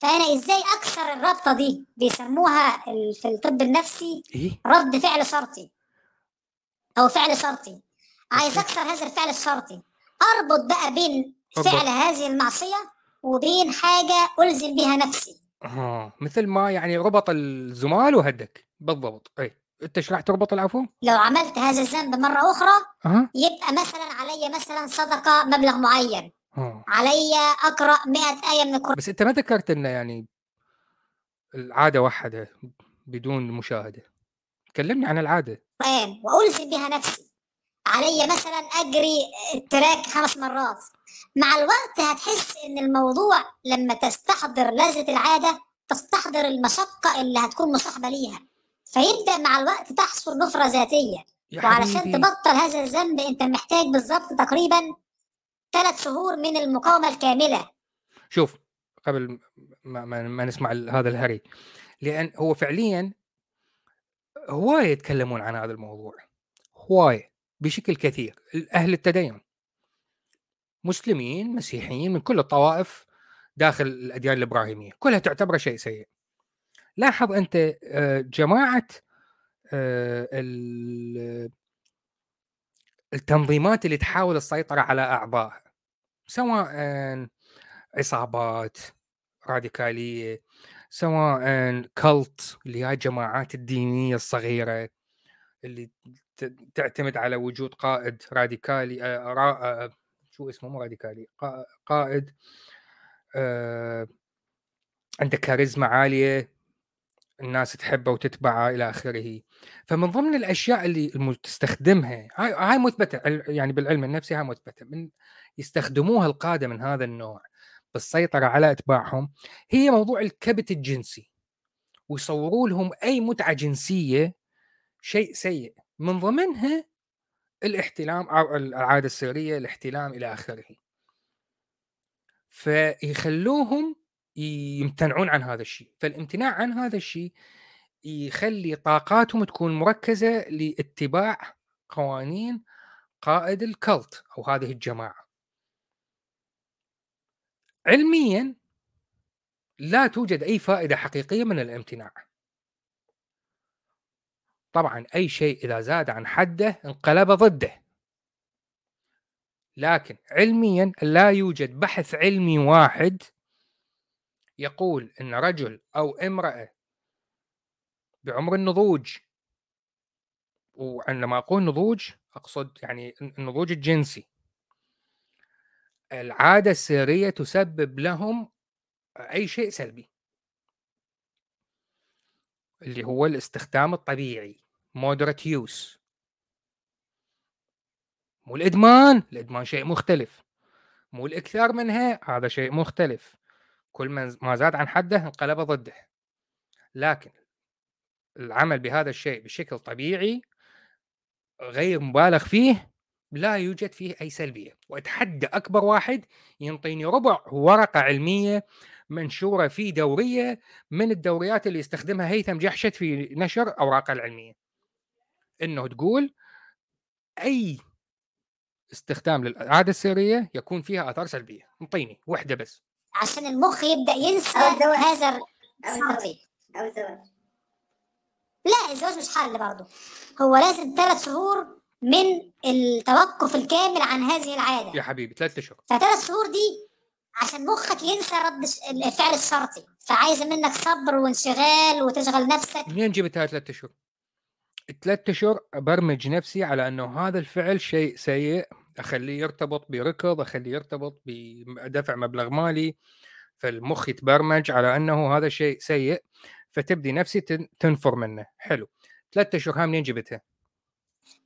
فأنا إزاي أكسر الرابطة دي؟ بيسموها في الطب النفسي
إيه؟
رد فعل شرطي. أو فعل شرطي. عايز. أكسر هذا الفعل الشرطي. أربط بقى بين
أربط.
فعل هذه المعصية وبين حاجة ألزم بها نفسي.
آه مثل ما يعني ربط الزمال وهدك. بالضبط. اي أنت إيش راح تربط العفو؟
لو عملت هذا الذنب مرة أخرى
آه
يبقى مثلا علي مثلا صدقة مبلغ معين.
آه.
علي أقرأ 100 آية من القرآن.
بس أنت ما ذكرت انه يعني العادة وحده بدون مشاهدة. كلمني عن العادة.
وألزم بها نفسي. علي مثلا أجري التراك خمس مرات. مع الوقت هتحس إن الموضوع لما تستحضر لذة العادة تستحضر المشقة اللي هتكون مصاحبة ليها. فيبدأ مع الوقت تحصل نفرة ذاتية. وعلشان تبطل هذا الذنب أنت محتاج بالظبط تقريبا ثلاث شهور من المقاومة الكاملة.
شوف قبل ما, ما, ما نسمع هذا الهري. لأن هو فعليا هواية يتكلمون عن هذا الموضوع. هواية. بشكل كثير أهل التدين. مسلمين مسيحيين من كل الطوائف داخل الأديان الإبراهيمية كلها تعتبر شيء سيء. لاحظ أنت آه، جماعة آه، ال- التنظيمات اللي تحاول السيطرة على اعضائها سواء عصابات راديكالية سواء كلت اللي هي الجماعات الدينية الصغيرة اللي تعتمد على وجود قائد راديكالي را- شو اسمه؟ مو راديكالي قا- قائد عنده كاريزما عالية الناس تحبه وتتبعه إلى آخره. فمن ضمن الأشياء اللي تستخدمها هاي مثبتة يعني بالعلم النفسي هاي مثبتة من يستخدموها القادة من هذا النوع بالسيطرة على أتباعهم هي موضوع الكبت الجنسي. ويصوروا لهم أي متعة جنسية شيء سيء. من ضمنها الاحتلام أو العادة السرية الاحتلام إلى آخره. فيخلوهم يمتنعون عن هذا الشيء. فالامتناع عن هذا الشيء يخلي طاقاتهم تكون مركزة لاتباع قوانين قائد الكلت أو هذه الجماعة. علميا لا توجد أي فائدة حقيقية من الامتناع. طبعا أي شيء إذا زاد عن حده انقلب ضده. لكن علميا لا يوجد بحث علمي واحد يقول إن رجل أو امرأة بعمر النضوج وعندما أقول نضوج أقصد يعني النضوج الجنسي. العادة السرية تسبب لهم أي شيء سلبي اللي هو الاستخدام الطبيعي. Moderate use. مو الإدمان الإدمان شيء مختلف. مو الإكثار منها هذا شيء مختلف. كل ما زاد عن حده انقلب ضده. لكن العمل بهذا الشيء بشكل طبيعي غير مبالغ فيه لا يوجد فيه أي سلبية. وأتحدى أكبر واحد ينطيني ربع ورقة علمية منشورة في دورية من الدوريات اللي يستخدمها هيثم جحشت في نشر أوراقه العلمية. إنه تقول أي استخدام للعاده السرية يكون فيها آثار سلبية انطيني وحدة بس.
عشان المخ يبدأ ينسى. هذا
أو
الشرطي
الزواج.
لا لا الزواج مش حل برضه. هو لازم ثلاث شهور من التوقف الكامل عن هذه العادة.
يا حبيبي ثلاث اشهر
فثلاث شهور دي عشان مخك ينسى رد الفعل الشرطي. فعايزة منك صبر وانشغال وتشغل نفسك.
منين جبتها ثلاث اشهر؟ ثلاث أشهر أبرمج نفسي على إنه هذا الفعل شيء سيء أخليه يرتبط بركض أخليه يرتبط بدفع مبلغ مالي فالمخ يتبرمج على إنه هذا شيء سيء فتبدي نفسي تنفر منه حلو ثلاث أشهر منين جبتها؟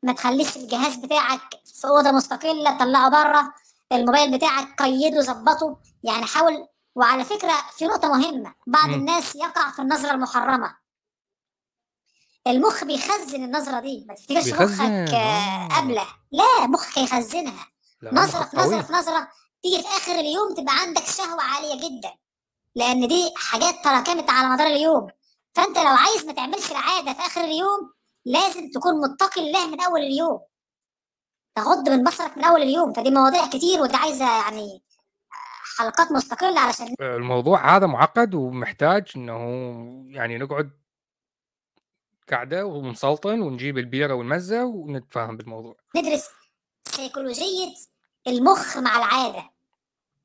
ما تخليش الجهاز بتاعك في أوضة مستقلة طلعه بره الموبايل بتاعك قيده ظبطه يعني حاول وعلى فكرة في نقطة مهمة بعض م. الناس يقع في النظرة المحرمة المخ بيخزن النظرة دي. ما تفتكرش مخك قبله. لا مخك هيخزنها. نظرة في نظرة في نظرة. تيجي في آخر اليوم تبقى عندك شهوة عالية جدا. لأن دي حاجات تراكمت على مدار اليوم. فأنت لو عايز ما تعملش العادة في آخر اليوم لازم تكون متقي الله من أول اليوم. تغض من بصرك من أول اليوم. فدي مواضيع كتير ودي عايزة يعني حلقات مستقلة علشان
الموضوع هذا معقد ومحتاج إنه يعني نقعد قاعدة ونسلطن ونجيب البيرة والمزة ونتفاهم بالموضوع.
ندرس سيكولوجيه المخ مع العادة.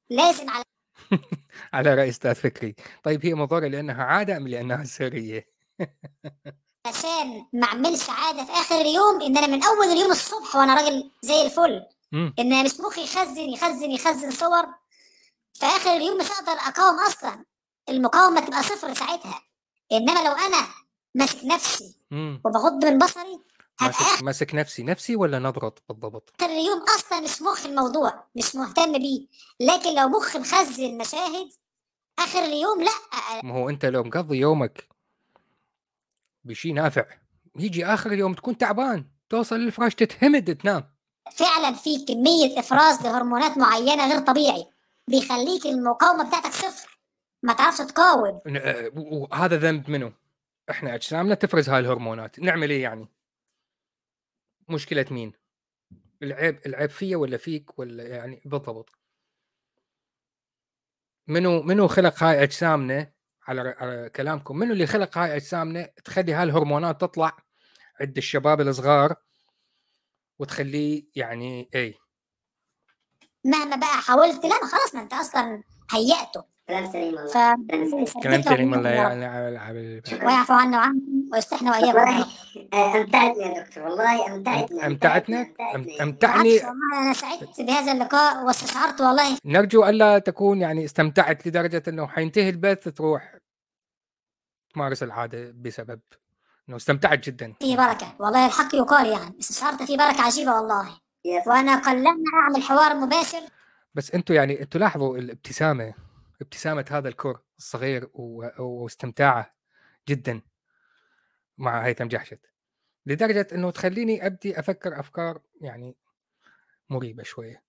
لازم على [LAUGHS]
على رأي أستاذ فكري. طيب هي مضره لأنها عادة أم لأنها سرية؟ [LAUGHS]
عشان ما أعملش عادة في آخر اليوم إن أنا من أول اليوم الصبح وأنا راجل زي الفل. إن أنا مش مخي يخزن يخزن يخزن صور. في آخر اليوم مش هقدر أقاوم أصلا. المقاومة تبقى صفر ساعتها. إنما لو أنا ماسك نفسي. وبغض من بصري
ماسك, ماسك نفسي. نفسي ولا نضغط بالضبط؟
اليوم أصلا مش مخ الموضوع مش مهتم بيه. لكن لو مخ مخزن مشاهد آخر اليوم لا.
ما هو أنت لو مقضي يومك بشيء نافع يجي آخر اليوم تكون تعبان توصل للفراش تتهمد تنام.
فعلا في كمية إفراز لهرمونات معينة غير طبيعي بيخليك المقاومة بتاعتك صفر. ما تعرفش تقاوم.
آه، وهذا ذنب منه. إحنا أجسامنا تفرز هاي الهرمونات نعمل إيه يعني؟ مشكلة مين؟ العيب العيب فيا ولا فيك ولا يعني بالضبط. منو منو خلق هاي أجسامنا على على كلامكم؟ منو اللي خلق هاي أجسامنا تخلي هاي الهرمونات تطلع عند الشباب الصغار وتخليه يعني اي
مهما بقى حاولت لا خلاص ما أنت أصلا هيأته كلام سليم
والله. كلام سليم والله
يعني ويعفو عنا وعنكم ويصلحنا وإياكم.
أمتعتنا يا دكتور والله أمتعتنا
أمتعتنا؟ امتعني
أنا سعدت بهذا اللقاء واستشعرت والله.
نرجو ألا تكون يعني استمتعت لدرجة إنه حينتهي البث تروح تمارس العادة بسبب إنه استمتعت جدا.
في بركة. والله الحق يقال يعني. استشعرت في بركة عجيبة والله. وأنا قلما اعمل حوار مباشر
بس أنتم يعني أنتم لاحظوا الابتسامة؟ ابتسامة هذا الكور الصغير واستمتاعه جدا مع هيثم جحشت. لدرجة إنه تخليني أبدي أفكر أفكار يعني مريبة شوية.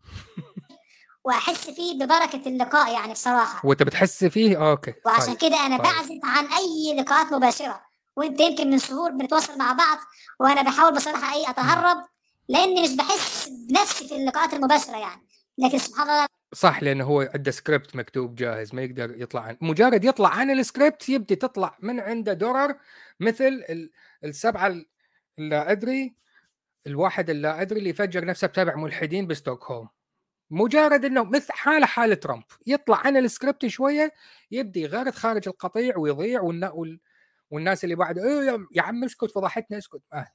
[LAUGHS]
وأحس فيه ببركة اللقاء يعني بصراحة.
وأنت بتحس فيه؟ أوكي
وعشان طيب. كده أنا طيب. بعزف عن أي لقاءات مباشرة وأنت يمكن من شهور بنتواصل مع بعض وأنا بحاول بصراحة اي أتهرب لأني مش بحس بنفسي في اللقاءات المباشرة يعني. لكن سبحان الله
صح لأنه هو عنده سكريبت مكتوب جاهز ما يقدر يطلع عن مجرد يطلع عن السكريبت يبدي تطلع من عنده درر مثل السبعة اللا أدري الواحد اللا أدري اللي فجر نفسه بسبع ملحدين بستوكهولم. مجرد إنه مثل حالة حاله ترامب يطلع عن السكريبت شوية يبدي يغرد خارج القطيع ويضيع والناس اللي بعده إيه يا عم اسكت فضحتنا اسكت. آه.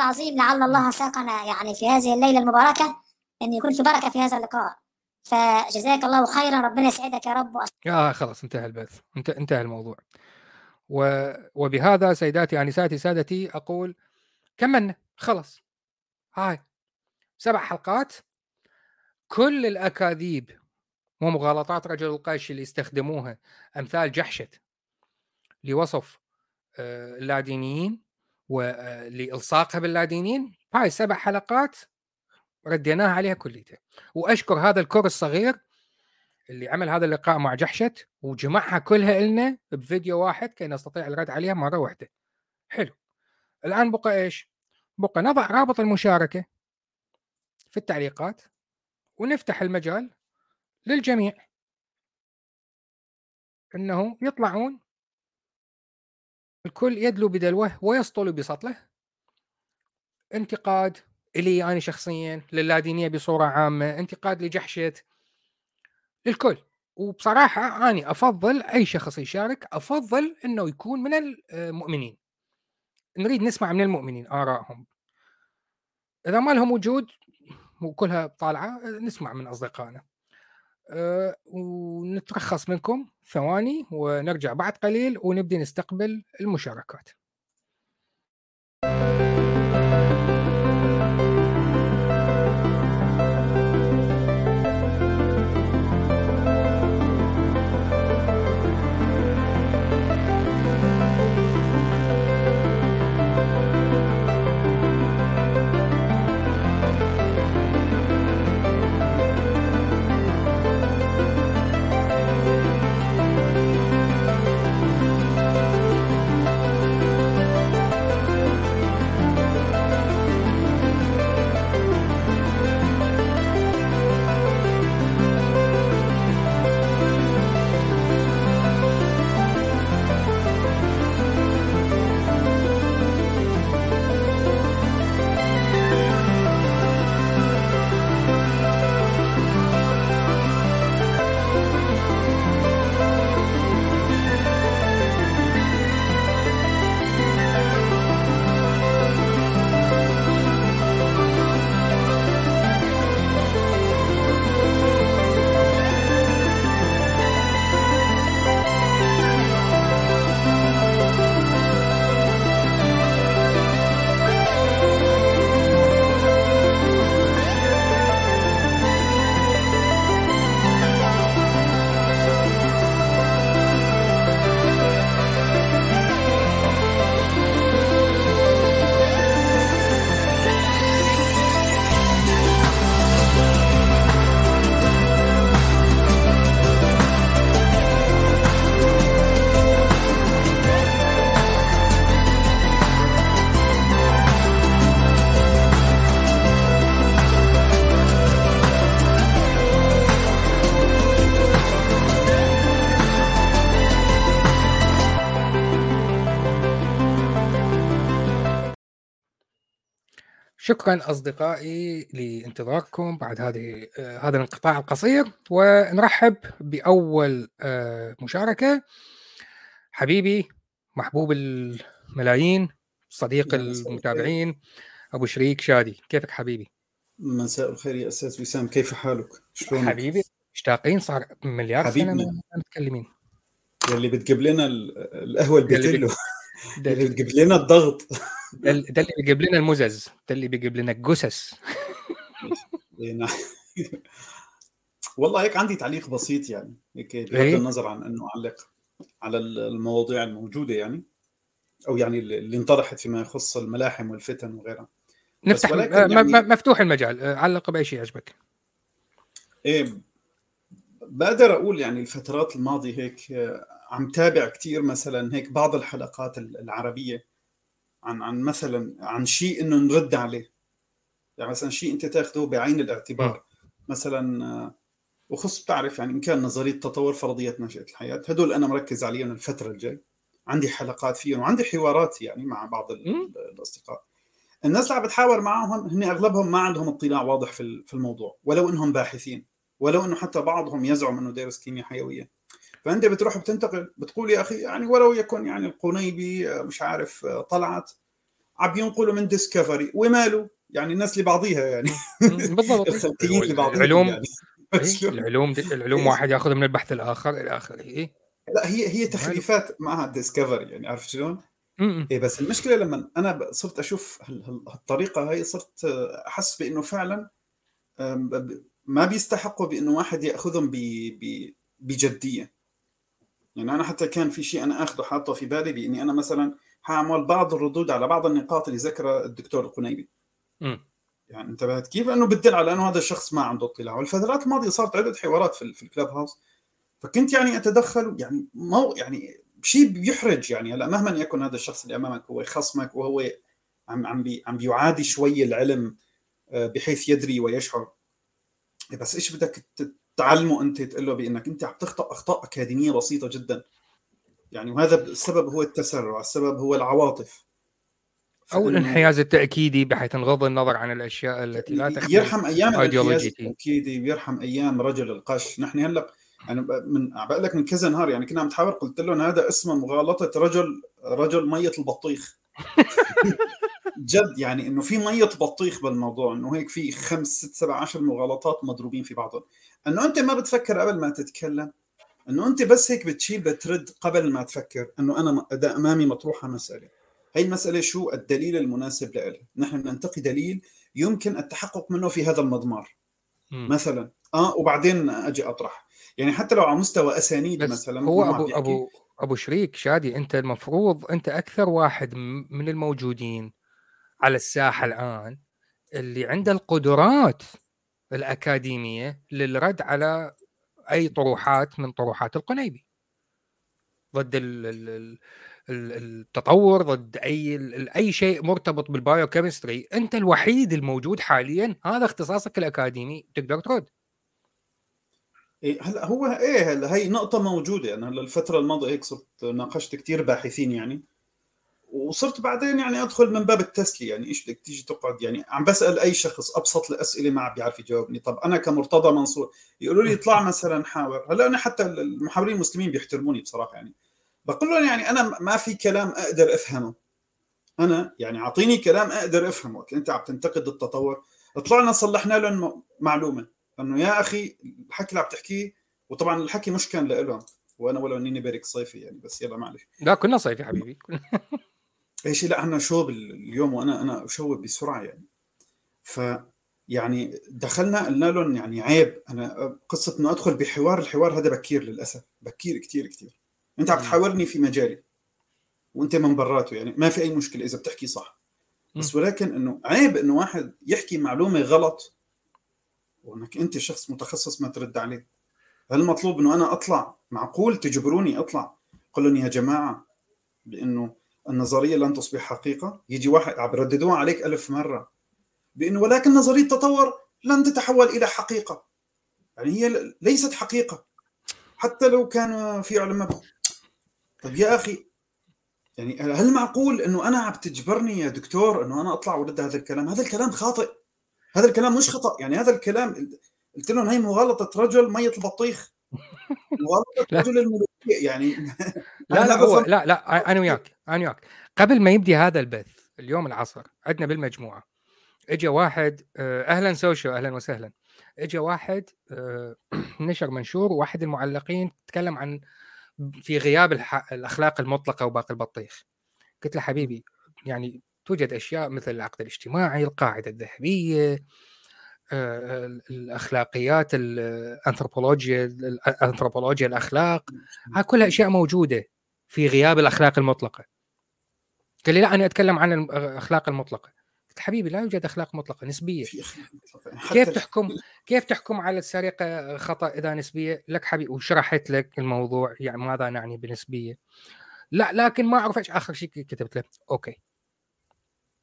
عظيم لعل الله ساقنا يعني في هذه الليلة المباركة. ان يكون في بركه في هذا اللقاء. فجزاك الله خيرا. ربنا يسعدك يا رب.
آه خلاص انتهى البث. انت انتهى الموضوع. و... وبهذا سيداتي آنساتي سادتي أقول كملنا خلص هاي. سبع حلقات. كل الأكاذيب ومغالطات رجل القيش اللي استخدموها أمثال جحشت لوصف آه، اللادينيين ولالصاقها باللادينيين. هاي سبع حلقات. رديناها عليها كليتها وأشكر هذا الكور الصغير اللي عمل هذا اللقاء مع جحشت وجمعها كلها لنا بفيديو واحد كي نستطيع الرد عليها مرة واحدة. حلو. الآن بقى إيش؟ بقى نضع رابط المشاركة في التعليقات ونفتح المجال للجميع. انه يطلعون. الكل يدلو بدلوه ويسطل بسطله. انتقاد. إلي أنا شخصيا للادينيه بصوره عامة انتقاد لجحشت للكل وبصراحة اني أفضل أي شخص يشارك أفضل إنه يكون من المؤمنين. نريد نسمع من المؤمنين آرائهم. إذا ما لهم وجود وكلها طالعة نسمع من أصدقائنا. أه ونترخص منكم ثواني ونرجع بعد قليل ونبدي نستقبل المشاركات. شكرا أصدقائي لانتظاركم بعد هذه آه هذا الانقطاع القصير ونرحب بأول آه مشاركة. حبيبي محبوب الملايين صديق المتابعين أبو شريك شادي كيفك حبيبي؟
مساء الخير يا أستاذ وسام كيف حالك؟
شلونك؟ حبيبي مشتاقين صار مليار حبيبنا. سنه متكلمين
يلي بتجيب لنا القهوة البيتلو اللي بتجيب لنا الضغط.
ده, ده اللي بيجيب لنا المزز. ده اللي بيجيب لنا الجثث. [LAUGHS]
نعم. والله هيك عندي تعليق بسيط يعني هيك بغض إيه؟ النظر عن إنه أعلق على المواضيع الموجودة يعني أو يعني اللي انطرحت فيما يخص الملاحم والفتن وغيرها.
نفتح يعني مفتوح المجال. علق بأي شيء يعجبك
إيه بقدر أقول يعني الفترات الماضية هيك عم تابع كثير مثلا هيك بعض الحلقات العربية عن عن مثلا عن شيء إنه نرد عليه. يعني مثلا شيء أنت تاخذه بعين الاعتبار. مثلا آه، وخص بتعرف يعني إن كان نظرية تطور فرضية نشأة الحياة هدول أنا مركز عليهم الفترة الجاي. عندي حلقات فيهم وعندي حوارات يعني مع بعض الأصدقاء. الناس اللي عم بتحاور معهم هن أغلبهم ما عندهم اطلاع واضح في الموضوع ولو إنهم باحثين ولو إنه حتى بعضهم يزعم إنه دارس كيمياء حيوية. فأنت بتروح بتنتقل بتقول يا أخي يعني ولو يكن يعني القنيبي مش عارف طلعت عم ينقلوا من ديسكفري وماله؟ يعني الناس لبعضيها يعني.
بالضبط. [LAUGHS] الخلقيين لبعضهم العلوم يعني. [LAUGHS] إيه؟ العلوم العلوم واحد ياخذ من البحث الآخر إلى آخره. إيه؟
لا هي هي تخليفات معها ديسكفري يعني عارف شلون؟ إيه بس المشكلة لما أنا صرت أشوف هالطريقة هاي صرت أحس بإنه فعلا ما بيستحقوا بإنه واحد يأخذهم بجدية. يعني أنا حتى كان في شيء أنا اخذه حاطه في بالي بإني أنا مثلا حاعمل بعض الردود على بعض النقاط اللي ذكرها الدكتور القنيبي. يعني انتبهت كيف؟ إنه بدل على إنه هذا الشخص ما عنده اطلاع والفترات الماضية صارت عدة حوارات في, في الكلاب هاوس فكنت يعني أتدخل يعني مو يعني شيء بيحرج يعني هلا مهما يكن هذا الشخص اللي أمامك هو خصمك وهو عم عم بي عم بيعادي شوي العلم آه، بحيث يدري ويشعر بس إيش بدك تعلمه أنت تقول له بأنك أنت عم تخطأ أخطاء أكاديمية بسيطة جدا. يعني وهذا السبب هو التسرع السبب هو العواطف.
أو الانحياز التأكيدي بحيث نغض النظر عن الأشياء التي لا
تحمل يرحم أيام الانحياز التأكيدي ويرحم أيام رجل القش. نحن هلأ يعني من بقول لك من كذا نهار يعني كنا عم نتحاور قلت لهم هذا اسمه مغالطة رجل رجل مية البطيخ. [LAUGHS] جد يعني إنه في مية بطيخ بالموضوع إنه هيك في خمس ست سبع عشر مغالطات مضروبين في بعضهم. إنه أنت ما بتفكر قبل ما تتكلم إنه أنت بس هيك بتشيل بترد قبل ما تفكر إنه أنا أمامي مطروحة مسألة. هي المسألة شو الدليل المناسب لها نحن ننتقي دليل يمكن التحقق منه في هذا المضمار. م. مثلا آه وبعدين أجي أطرح. يعني حتى لو على مستوى أسانيد مثلا
هو ابو ابو أبو شريك شادي أنت المفروض أنت أكثر واحد من الموجودين على الساحة الآن اللي عنده القدرات. الأكاديمية للرد على أي طروحات من طروحات القنيبي. ضد التطور ضد أي أي شيء مرتبط بالبايو كيمستري أنت الوحيد الموجود حاليا. هذا اختصاصك الأكاديمي تقدر ترد.
إيه هلا هو إيه هلا هي نقطة موجودة. أنا هلا الفترة الماضية هيك صرت ناقشت كثير باحثين يعني. وصرت بعدين يعني أدخل من باب التسلية. يعني إيش بدك تيجي تقعد؟ يعني عم بسأل أي شخص أبسط الأسئلة ما عم بيعرف يجاوبني. طب أنا كمرتضى منصور يقولوا لي اطلع مثلا حاور هلأ أنا حتى المحاورين المسلمين بيحترموني بصراحة يعني. بقول لهم يعني أنا ما في كلام أقدر أفهمه. أنا يعني أعطيني كلام أقدر أفهمه. أنت عم تنتقد التطور. طلعنا صلحنا لهم معلومة. إنه يا أخي الحكي اللي عم تحكيه وطبعا الحكي مش كان لهم وأنا ولو إني بارك صيفي يعني بس يلا معلش.
لا كنا صيفي حبيبي.
إيش؟ لا إحنا شوب اليوم وأنا أنا اشوب بسرعة يعني. ف يعني دخلنا قلنا لهم يعني عيب أنا قصة إنه أدخل بحوار الحوار هذا بكير للأسف بكير كثير كثير أنت عم تحاورني في مجالي وأنت من براته يعني ما في أي مشكلة إذا بتحكي صح. بس ولكن إنه عيب إنه واحد يحكي معلومة غلط وإنك أنت شخص متخصص ما ترد عليه. هل المطلوب إنه أنا أطلع؟ معقول تجبروني أطلع؟ قل لهم يا جماعة بإنه النظرية لن تصبح حقيقة. يجي واحد عم يرددوها عليك ألف مرة بانه ولكن نظرية التطور لن تتحول إلى حقيقة. يعني هي ليست حقيقة. حتى لو كان في علماء طيب يا أخي يعني هل معقول إنه أنا عم تجبرني يا دكتور إنه أنا أطلع ورد هذا الكلام؟ هذا الكلام خاطئ. هذا الكلام مش خطأ. يعني هذا الكلام قلت لهم هي مغالطة رجل ميه البطيخ. [LAUGHS] مغالطة رجل الملوكية. يعني
لا لا هو لا لا أنا وياك أنا وياك. قبل ما يبدي هذا البث اليوم العصر عندنا بالمجموعة. اجى واحد آه، أهلا سوشو أهلا وسهلا. اجى واحد آه، [CLEARS THROAT] نشر منشور وواحد المعلقين تكلم عن في غياب الأخلاق المطلقة وباقي البطيخ. قلت له حبيبي يعني توجد أشياء مثل العقد الاجتماعي القاعدة الذهبية آه، الأخلاقيات الأنثروبولوجيا الأنثروبولوجيا الأخلاق. هاي كلها أشياء موجودة. في غياب الأخلاق المطلقة. قال لي لا أنا أتكلم عن الاخلاق المطلقة. قلت حبيبي لا يوجد أخلاق مطلقة نسبية. كيف تحكم كيف تحكم على السرقة خطأ إذا نسبية؟ لك حبيبي وشرحت لك الموضوع يعني ماذا نعني بنسبية؟ لا لكن ما أعرف إيش آخر شيء كتبت له. okay.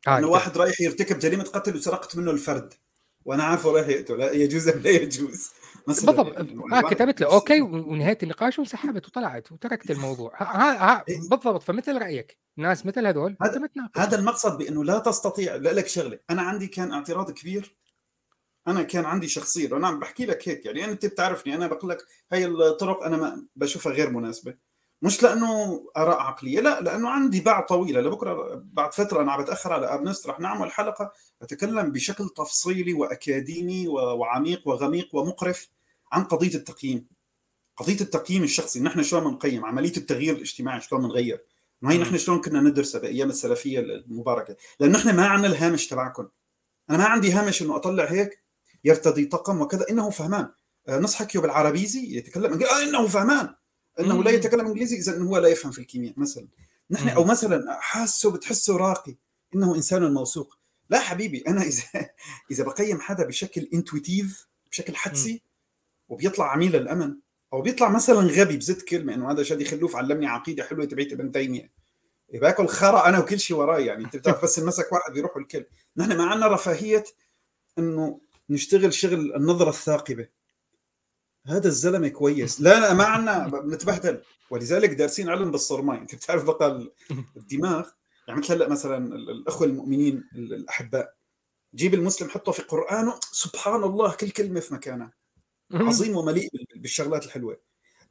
انه واحد رايح يرتكب جريمة قتل وسرقت منه الفرد. وأنا عارفه رايح يقتل. لا يجوز لا يجوز؟
بالضبط. يعني كتبت له okay ونهيت النقاش وانسحبت وطلعت وتركت الموضوع. ها ها إيه. بالضبط. فمثل رأيك ناس مثل هذول
هذا هذا المقصد بأنه لا تستطيع لك شغلة. أنا عندي كان اعتراض كبير. أنا كان عندي شخصية. وأنا عم بحكي لك هيك. يعني أنت بتعرفني. أنا بقول لك هاي الطرق أنا ما بشوفها غير مناسبة. مش لأنه آراء عقلية لا لأنه عندي باع طويلة لبكرة بعد فترة أنا عم بتأخر على ابنست رح نعمل حلقة اتكلم بشكل تفصيلي وأكاديمي وعميق وغميق ومقرف عن قضية التقييم. قضية التقييم الشخصي نحن شلون بنقيم؟ عملية التغيير الاجتماعي شلون بنغير؟ ما هي نحن شلون كنا ندرسها بايام السلفية المباركة؟ لأنه نحن ما عندنا الهامش تبعكم أنا ما عندي هامش إنه أطلع هيك يرتدي طقم وكذا إنه فهمان. آه، نص حكيه بالعربيزي يتكلم آه إنه فهمان. إنه لا يتكلم إنجليزي اذا هو لا يفهم في الكيمياء مثلا. نحن أو مثلا حاسه بتحسه راقي إنه إنسان موثوق. لا حبيبي أنا إذا [LAUGHS] إذا بقيم حدا بشكل انتويتيف بشكل حدسي وبيطلع عميل للامن أو بيطلع مثلا غبي بزت كلمة إنه هذا شادي خلوف علمني عقيدة حلوة تبعت ابن تيمية. باكل خرا أنا وكل شيء وراي يعني. أنت بتعرف بس المسك واحد بيروح الكل نحن ما عندنا رفاهية إنه نشتغل شغل النظرة الثاقبة. هذا الزلمة كويس. لا لا ما عنا بنتبهدل ولذلك دارسين علم بالصرماي انت بتعرف بقى [LAUGHS] الدماغ. يعني مثل هلا مثلا الأخوة المؤمنين الأحباء. جيب المسلم حطه في قرآنه. سبحان الله كل كلمة في مكانها عظيم ومليء بالشغلات الحلوة.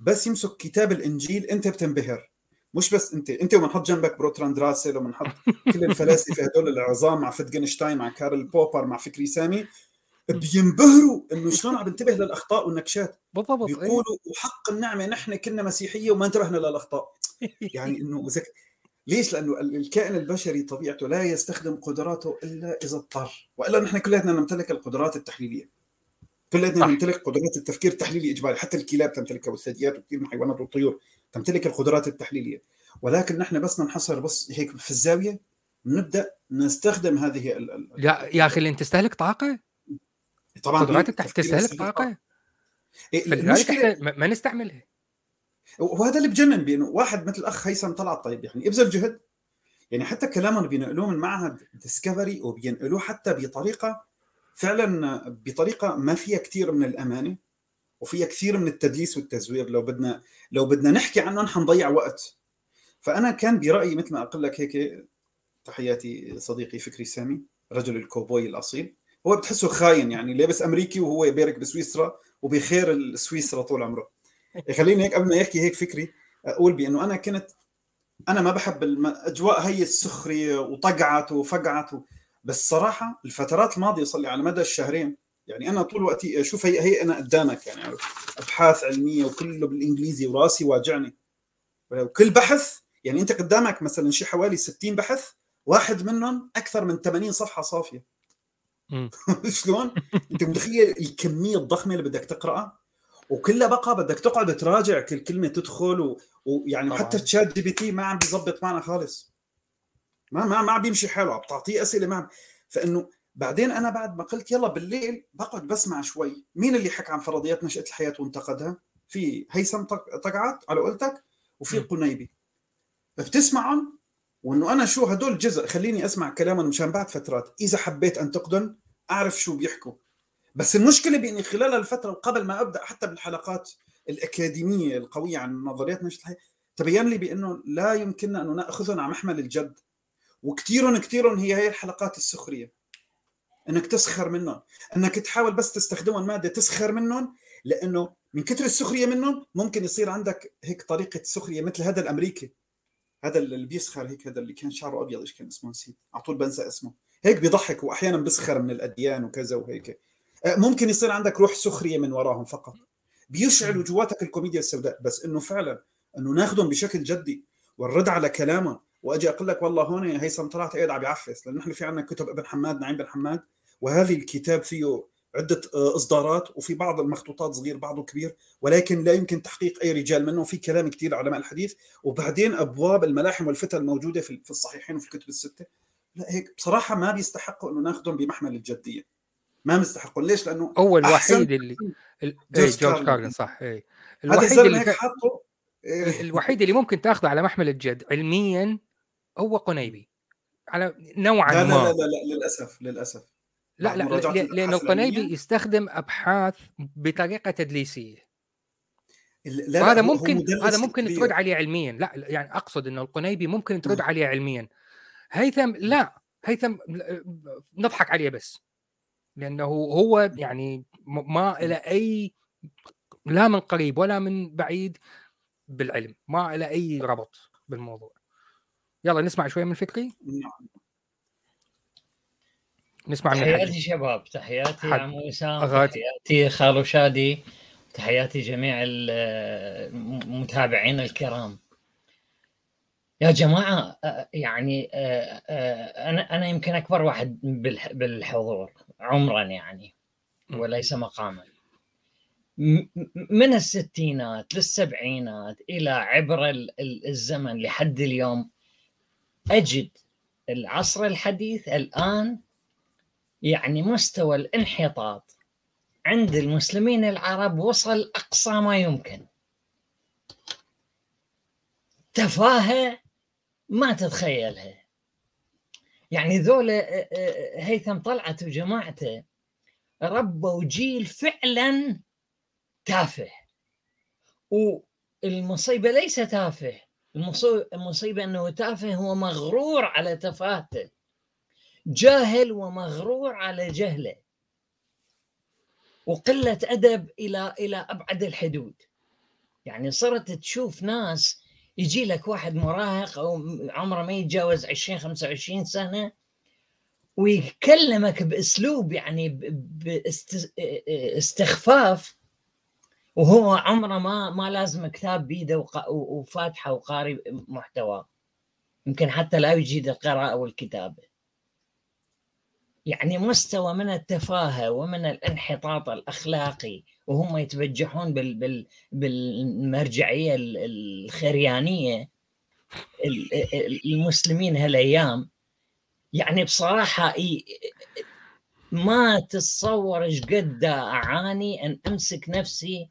بس يمسك كتاب الإنجيل أنت بتنبهر. مش بس أنت أنت وبنحط جنبك بروتراند راسل وبنحط كل الفلاسفة هدول العظام مع فيتجنشتاين مع كارل بوبر مع فكري سامي. بينبهروا إنه شلون عم بنتبه للأخطاء والنكشات.
بالضبط
بيقولوا إيه؟ وحق النعمة نحن كنا مسيحية وما انتبهنا للأخطاء. يعني إنه زك... ليش؟ لأنه الكائن البشري طبيعته لا يستخدم قدراته إلا إذا اضطر. وإلا نحن كلنا نمتلك القدرات التحليلية. كلنا نمتلك قدرات التفكير التحليلي إجباري. حتى الكلاب تمتلكها والثدييات وكثير من الحيوانات والطيور تمتلك القدرات التحليلية. ولكن نحن بس ننحصر بس هيك في الزاوية نبدأ نستخدم هذه ال
يا يا أخي أنت تستهلك طاقة؟
طبعا
قدراتك تستهلك طاقة.
إيه
فلذلك ما نستعملها.
وهذا اللي بجنن بانه واحد مثل الأخ هيثم طلعت طيب. يعني إبذل جهد. يعني حتى كلامهم بينقلوه من معهد ديسكفري وبينقلوه حتى بطريقة فعلا بطريقة ما فيها كثير من الأمانة وفيها كثير من التدليس والتزوير. لو بدنا لو بدنا نحكي عنهم حنضيع وقت. فأنا كان برأيي مثل ما أقول لك هيك تحياتي صديقي فكري سامي رجل الكوبوي الأصيل. هو بتحسه خاين يعني لابس أمريكي وهو بارك بسويسرا وبخير سويسرا طول عمره. خليني هيك قبل ما يحكي هيك فكري أقول بأنه أنا كنت أنا ما بحب الاجواء هي السخرية وطقعت وفقعت و... بس صراحة الفترات الماضية صار لي على مدى الشهرين يعني أنا طول وقتي أشوف هي هي أنا قدامك يعني أبحاث علمية وكله بالإنجليزي وراسي واجعني. وكل بحث يعني أنت قدامك مثلا شي حوالي 60 بحث واحد منهم أكثر من 80 صفحة صافية. [LAUGHS] شلون؟ انت متخيل الكمية الضخمة اللي بدك تقرأها؟ وكلها بقى بدك تقعد تراجع كل كلمة تدخل و... ويعني طبعا. حتى ChatGPT ما عم بيظبط معنا خالص. ما ما ما عم بيمشي حاله. عم تعطيه أسئلة ما عم فإنه بعدين أنا بعد ما قلت يلا بالليل بقعد بسمع شوي. مين اللي حكى عن فرضيات نشأة الحياة وانتقدها؟ في هيثم طقعت على قولتك؟ وفي قنيبي. بتسمعهم؟ وإنه أنا شو هدول جزء خليني أسمع كلامهم مشان بعد فترات. إذا حبيت انتقدهم أعرف شو بيحكوا. بس المشكلة بإني خلال الفترة قبل ما أبدأ حتى بالحلقات الأكاديمية القوية عن نظريات نشط الحياة تبين لي بإنه لا يمكننا أن نأخذهم على محمل الجد. وكثير كثير هي هي الحلقات السخرية. إنك تسخر منهم. إنك تحاول بس تستخدمهم مادة تسخر منهم لأنه من كثر السخرية منهم ممكن يصير عندك هيك طريقة سخرية مثل هذا الأمريكي. هذا اللي بيسخر هيك هذا اللي كان شعره أبيض إيش كان اسمه؟ نسيت. على طول بنسى اسمه. هيك بيضحك وأحيانا بيسخر من الأديان وكذا وهيك. آه، ممكن يصير عندك روح سخرية من وراهم فقط. بيشعلوا جواتك الكوميديا السوداء بس إنه فعلا إنه ناخذهم بشكل جدي والرد على كلامه وأجي أقول لك والله هون هيثم طلعت قاعد عم يعفس لأنه نحن في عندنا كتب ابن حماد نعيم بن حماد وهذه الكتاب فيه عدة آه، إصدارات وفي بعض المخطوطات صغير بعضه كبير ولكن لا يمكن تحقيق أي رجال منه في كلام كثير علماء الحديث وبعدين أبواب الملاحم والفتن الموجودة في الصحيحين وفي الكتب الستة. لا هيك بصراحة ما بيستحقوا أنه ناخذهم بمحمل الجدية. ما مستحقوا ليش؟ لأنه
هو الوحيد اللي. جورج, إيه، جورج كارلين صح
اي الوحيد اللي هيك حاطه
الوحيد اللي ممكن تاخذه على محمل الجد علميا هو قنيبي. على نوعا
لا ما لا لا لا, لا للأسف للأسف.
لا لا لأن القنيبي يستخدم أبحاث بطريقة تدليسية. لا هذا ممكن هذا ممكن ترد عليه علميا. لا يعني أقصد إنه القنيبي ممكن ترد عليه علميا. هيثم لا هيثم نضحك عليه بس. لأنه هو يعني ما إلى أي لا من قريب ولا من بعيد بالعلم. ما إلى أي ربط بالموضوع. يلا نسمع شوي من فكري نعم. نسمع من
تحياتي شباب تحياتي عمو وسام تحياتي خالو شادي تحياتي جميع المتابعين الكرام. يا جماعة يعني أنا أنا يمكن أكبر واحد بالحضور عمرا يعني وليس مقاما. من الستينات للسبعينات إلى عبر الزمن لحد اليوم أجد العصر الحديث الآن يعني مستوى الانحطاط عند المسلمين العرب وصل أقصى ما يمكن. تفاهة ما تتخيلها. يعني ذولا آه، آه، هيثم طلعت وجماعته ربوا جيل فعلا تافه. والمصيبة ليس تافه. المصيبة إنه تافه هو مغرور على تفاهته. جاهل ومغرور على جهله. وقلة أدب إلى إلى أبعد الحدود. يعني صرت تشوف ناس يجي لك واحد مراهق أو عمره ما يتجاوز 20 25 سنة ويكلمك بأسلوب يعني باستخفاف وهو عمره ما ما لازم كتاب بيده وفاتحة وقاري محتوى يمكن حتى لا يجيد القراءة والكتابة. يعني مستوى من التفاهة ومن الانحطاط الأخلاقي وهم يتبجحون بال بال بالمرجعية الخريانية المسلمين هالأيام. يعني بصراحة ما تتصور إيش قد أعاني أن أمسك نفسي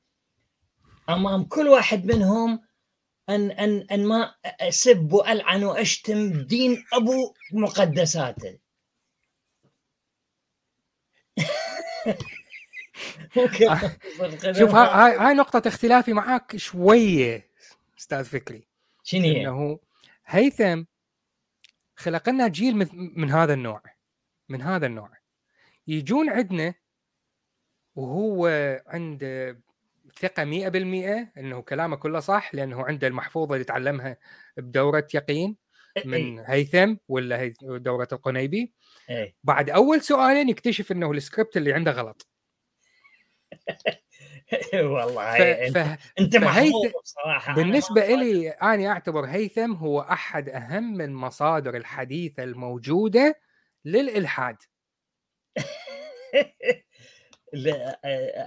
أمام كل واحد منهم أن أن أن ما أسب وألعن وأشتم دين أبو مقدساته.
شوف هاي هاي نقطة اختلافي معاك شوية أستاذ فكري.
شنو هي؟
إنه هيثم خلق لنا جيل من هذا النوع من هذا النوع. يجون عندنا وهو عنده ثقة 100% إنه كلامه كله صح لأنه عنده المحفوظة اللي تعلمها بدورة يقين. من هيثم ولا دورة القنيبي.
أي.
بعد أول سؤالين يكتشف إنه السكريبت اللي عنده غلط. [LAUGHS]
والله ف... أنت, أنت محظوظ
بصراحة بالنسبة لي أنا أعتبر هيثم هو أحد أهم المصادر الحديثه الموجودة للإلحاد. [LAUGHS]
لا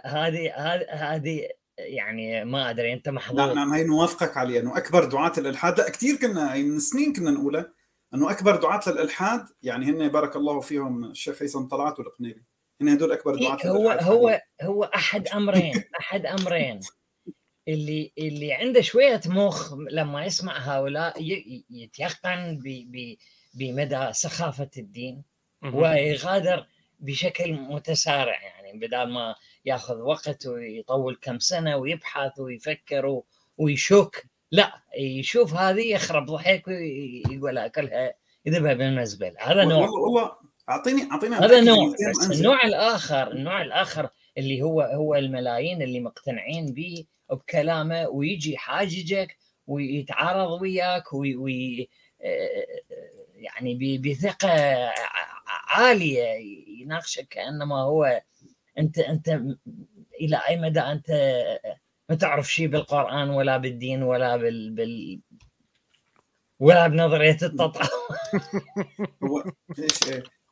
هذه هذه يعني ما أدري أنت محظوظ.
نعم نعم هي نوافقك عليها إنه أكبر دعاة الالحاد لا كثير كنا من سنين كنا نقولها إنه أكبر دعاة للإلحاد يعني هن بارك الله فيهم الشيخ هيثم طلعت والقنيبي هن هدول أكبر دعاة
إيه هو هو هو أحد أمرين أحد أمرين. اللي اللي عنده شوية مخ لما يسمع هؤلاء يتيقن بمدى سخافة الدين ويغادر بشكل متسارع يعني بدل ما ياخذ وقت ويطول كم سنة ويبحث ويفكر ويشك. لا يشوف هذه يخرب ضحك ويقول اكلها يذبها بالمزبله هذا نوع.
والله اعطيني أعطيني
هذا نوع. بس النوع الآخر النوع الآخر اللي هو هو الملايين اللي مقتنعين به بكلامه ويجي يحاججك ويتعارض وياك وي, وي يعني بثقة عالية. يناقشك كأنما هو أنت أنت إلى أي مدى أنت ما تعرف شيء بالقرآن ولا بالدين ولا بال, بال ولا بنظرية التطور [LAUGHS]
هو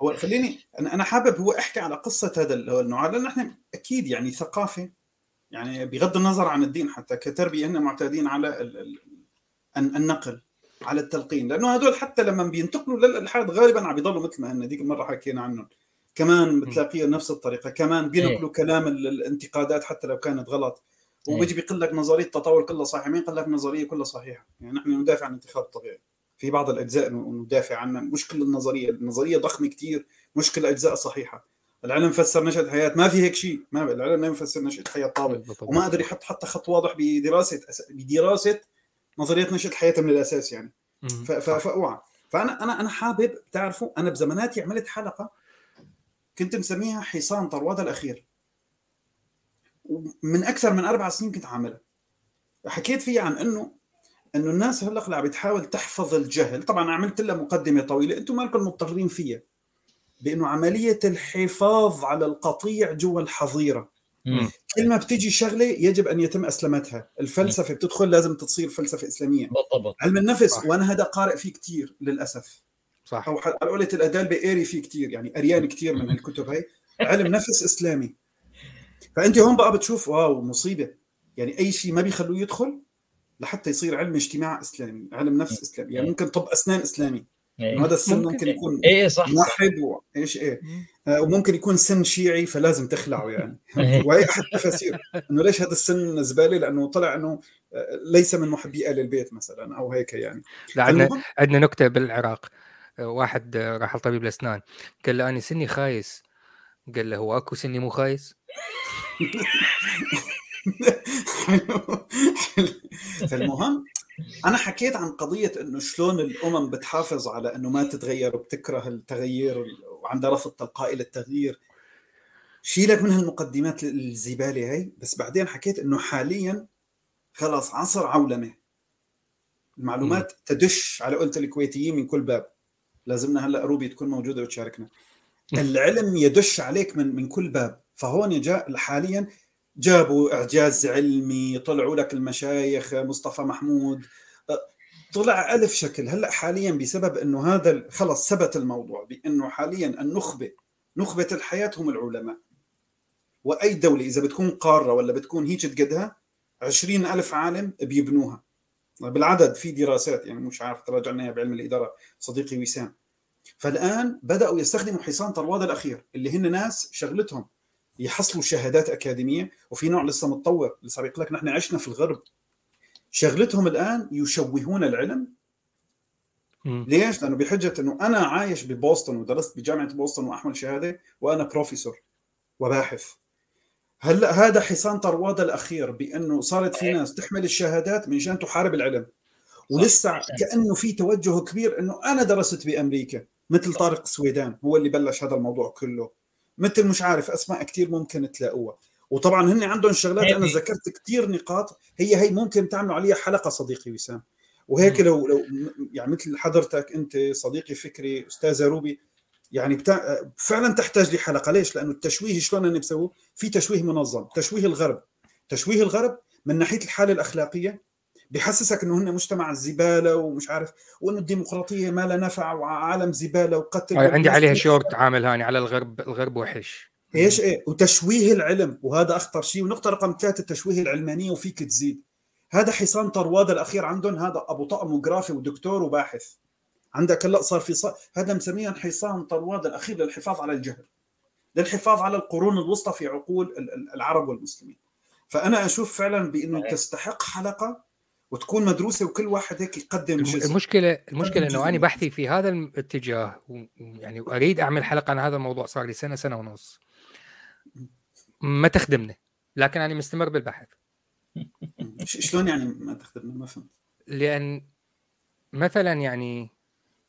هو خليني أنا أنا حابب هو أحكي على قصة هذا النوع لأن إحنا أكيد يعني ثقافة يعني بغض النظر عن الدين حتى كتربية إحنا معتادين على النقل على التلقين لأنه هدول حتى لما بينتقلوا للالحاد غالبا عم بيضلوا مثل ما هن. ديك المره حكينا عنهم. كمان بتلاقيه نفس الطريقة. كمان بينقلوا إيه. كلام الانتقادات حتى لو كانت غلط. إيه. وبيجي بيقول لك نظرية التطور كلها صحيحة مين قال لك النظريه كلها صحيحة. يعني نحن ندافع عن الانتخاب الطبيعي. في بعض الأجزاء ندافع عنها. مش كل النظرية النظرية ضخمة كثير مش كل أجزاء صحيحة. العلم فسر نشأة الحياة ما في هيك شيء. ما العلم ما يفسر نشأة الحياة طابل وما قدر يحط حتى خط واضح بدراسة بدراسة نظرية نشأة الحياة من الأساس يعني. فأوعى. فأنا أنا أنا حابب تعرفوا أنا بزماناتي عملت حلقة كنت مسميها حصان طروادة الأخير. من أكثر من أربع سنين كنت عاملها. حكيت فيها عن إنه إنه الناس هلأ اللي عم بتحاول تحفظ الجهل. طبعا عملت لها مقدمة طويلة. أنتم مالكم مضطرين فيها. بإنه عملية الحفاظ على القطيع جوا الحظيرة. مم. كل ما بتيجي شغلة يجب أن يتم أسلمتها. الفلسفة بتدخل لازم تصير فلسفة إسلامية.
بالضبط.
علم النفس صح. وأنا هذا قارئ فيه كثير للأسف.
صح.
أو على قولة الادال بقاري فيه كثير يعني قريان كثير من [LAUGHS] الكتب هي علم نفس إسلامي. فأنت هون بقى بتشوف واو مصيبة. يعني أي شيء ما بيخلوه يدخل لحتى يصير علم اجتماع إسلامي علم نفس إسلامي. يعني ممكن طب أسنان إسلامي. إيه. هذا السن ممكن يكون
إيه صح
موحد وايش إيه. آه وممكن يكون سن شيعي فلازم تخلعه يعني. [LAUGHS] إيه. وهي أحد التفاسير. إنه ليش هذا السن زبالة؟ لأنه طلع إنه آه، ليس من محبي آل البيت مثلا أو هيك يعني.
عندنا عندنا نكتة بالعراق. واحد راح لطبيب الأسنان قال له أنا سني خايس. قال له هو أكو سني مو خايس؟ [LAUGHS]
فالمهم أنا حكيت عن قضية إنه شلون الأمم بتحافظ على إنه ما تتغير وبتكره التغيير وعندها رفض تلقائي للتغيير. شيلك من هالمقدمات الزبالة هي؟ بس بعدين حكيت إنه حاليا خلاص عصر عولمة. المعلومات. تدش على قولة الكويتيين من كل باب. لازمنا هلا روبي تكون موجودة وتشاركنا. العلم يدش عليك من من كل باب. فهون جاء حاليا جابوا إعجاز علمي طلعوا لك المشايخ مصطفى محمود. طلع ألف شكل. هلا حاليا بسبب إنه هذا خلص ثبت الموضوع بإنه حاليا النخبة نخبة الحياة هم العلماء. وأي دولة إذا بتكون قارة ولا بتكون هيك قدها عشرين ألف عالم بيبنوها. بالعدد في دراسات يعني مش عارف تراجعناها بعلم الإدارة صديقي وسام فالآن بدأوا يستخدموا حصان طرواد الأخير اللي هن ناس شغلتهم يحصلوا شهادات أكاديمية وفي نوع لسه متطور لسه بيقول لك نحن عشنا في الغرب شغلتهم الآن يشوهون العلم م. ليش؟ لأنه بحجة إنه أنا عايش ببوسطن ودرست بجامعة بوسطن وأحمل شهادة وأنا بروفيسور وباحث هلا هذا حصان طرواد الأخير بأنه صارت في ناس تحمل الشهادات من شان تحارب العلم. ولسه كأنه في توجه كبير أنه أنا درست بأمريكا مثل طارق السويدان هو اللي بلش هذا الموضوع كله. مثل مش عارف أسماء كثير ممكن تلاقوها. وطبعا هن عندهم شغلات أنا ذكرت كثير نقاط هي هي ممكن تعملوا عليها حلقة صديقي وسام. وهيك لو لو يعني مثل حضرتك أنت صديقي فكري أستاذة روبي يعني بتاع فعلا تحتاج لحلقة. ليش؟ لأنه التشويه شلون هن بيسووه؟ في تشويه منظم، تشويه الغرب، تشويه الغرب من ناحية الحالة الأخلاقية بحسسك إنه هن مجتمع الزبالة ومش عارف وإنه الديمقراطية ما لها نفع وعالم زبالة وقتل
عندي عليها شورت عامل هاني على الغرب الغرب وحش.
إيش إيه؟ وتشويه العلم وهذا أخطر شيء. ونقطة رقم ثلاثة التشويه العلمانية وفيك تزيد. هذا حصان طرواد الأخير عندهم هذا أبو طقم وجرافي ودكتور وباحث. عندك هلا صار في صار هذا مسميها حصان طرواد الأخير للحفاظ على الجهل للحفاظ على القرون الوسطى في عقول العرب والمسلمين. فأنا أشوف فعلا بأنه تستحق حلقة وتكون مدروسة وكل واحد هيك يقدم
جزء. المشكلة المشكلة إنه أنا بحثي في هذا الاتجاه يعني واريد أعمل حلقة عن هذا الموضوع صار لي سنة سنة ونص. ما تخدمنا لكن أنا مستمر بالبحث. [LAUGHS]
شلون يعني ما تخدمنا ما فهمت.
لأن مثلا يعني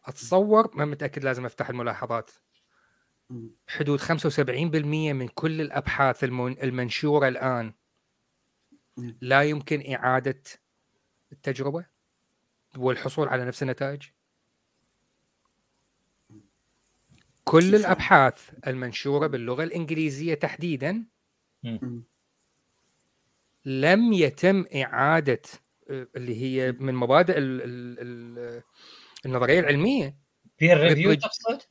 أتصور ما متأكد لازم أفتح الملاحظات. حدود 75% من كل الأبحاث المنشورة الآن لا يمكن إعادة التجربة والحصول على نفس النتائج. كل الأبحاث المنشورة باللغة الإنجليزية تحديدا لم يتم إعادة آه، اللي هي من مبادئ النظرية العلمية.
peer review تقصد؟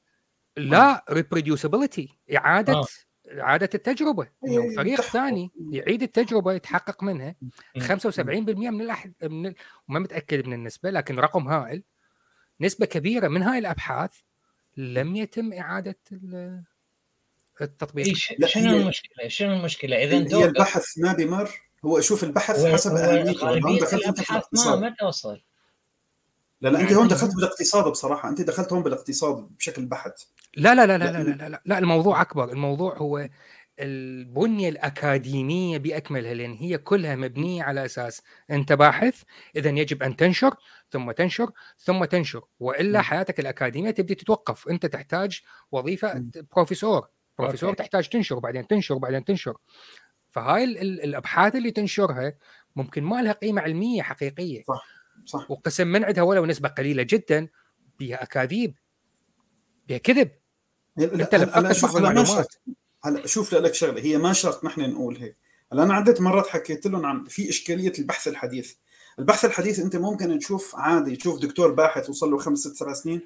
لا reproducibility إعادة آه. إعادة التجربة. إنه إيه، فريق ثاني يعيد التجربة يتحقق منها. 75% من الاحد من ال... وما متأكد من النسبة لكن رقم هائل. نسبة كبيرة من هاي الأبحاث لم يتم إعادة التطبيق.
شنو المشكلة؟ شنو المشكلة؟
إذا هي البحث ما بمر هو شوف البحث حسب
أهميته. الأبحاث ما ما توصل
لا لا انت هون دخلت بالاقتصاد بصراحة. أنت دخلت هون بالاقتصاد بشكل بحت.
لا لا لا لا لا لا, لا, لا الموضوع أكبر. الموضوع هو البنية الأكاديمية بأكملها لأن هي كلها مبنية على أساس أنت باحث اذا يجب أن تنشر ثم تنشر ثم تنشر. وإلا حياتك الأكاديمية تبدي تتوقف. أنت تحتاج وظيفة بروفيسور. بروفيسور okay. تحتاج تنشر وبعدين تنشر وبعدين تنشر. فهاي الأبحاث اللي تنشرها ممكن ما لها قيمة علمية حقيقية.
صح. صح.
وقسم من عندها ولو نسبة قليلة جدا بها أكاذيب بها كذب.
أنت لم شوف أنا هلا شوف لك شغلة هي ما شرط نحن نقول هيك. هلا أنا عده مرات حكيت لهم عن في إشكالية البحث الحديث. البحث الحديث أنت ممكن تشوف عادي تشوف دكتور باحث وصل له خمس ست سبع سنين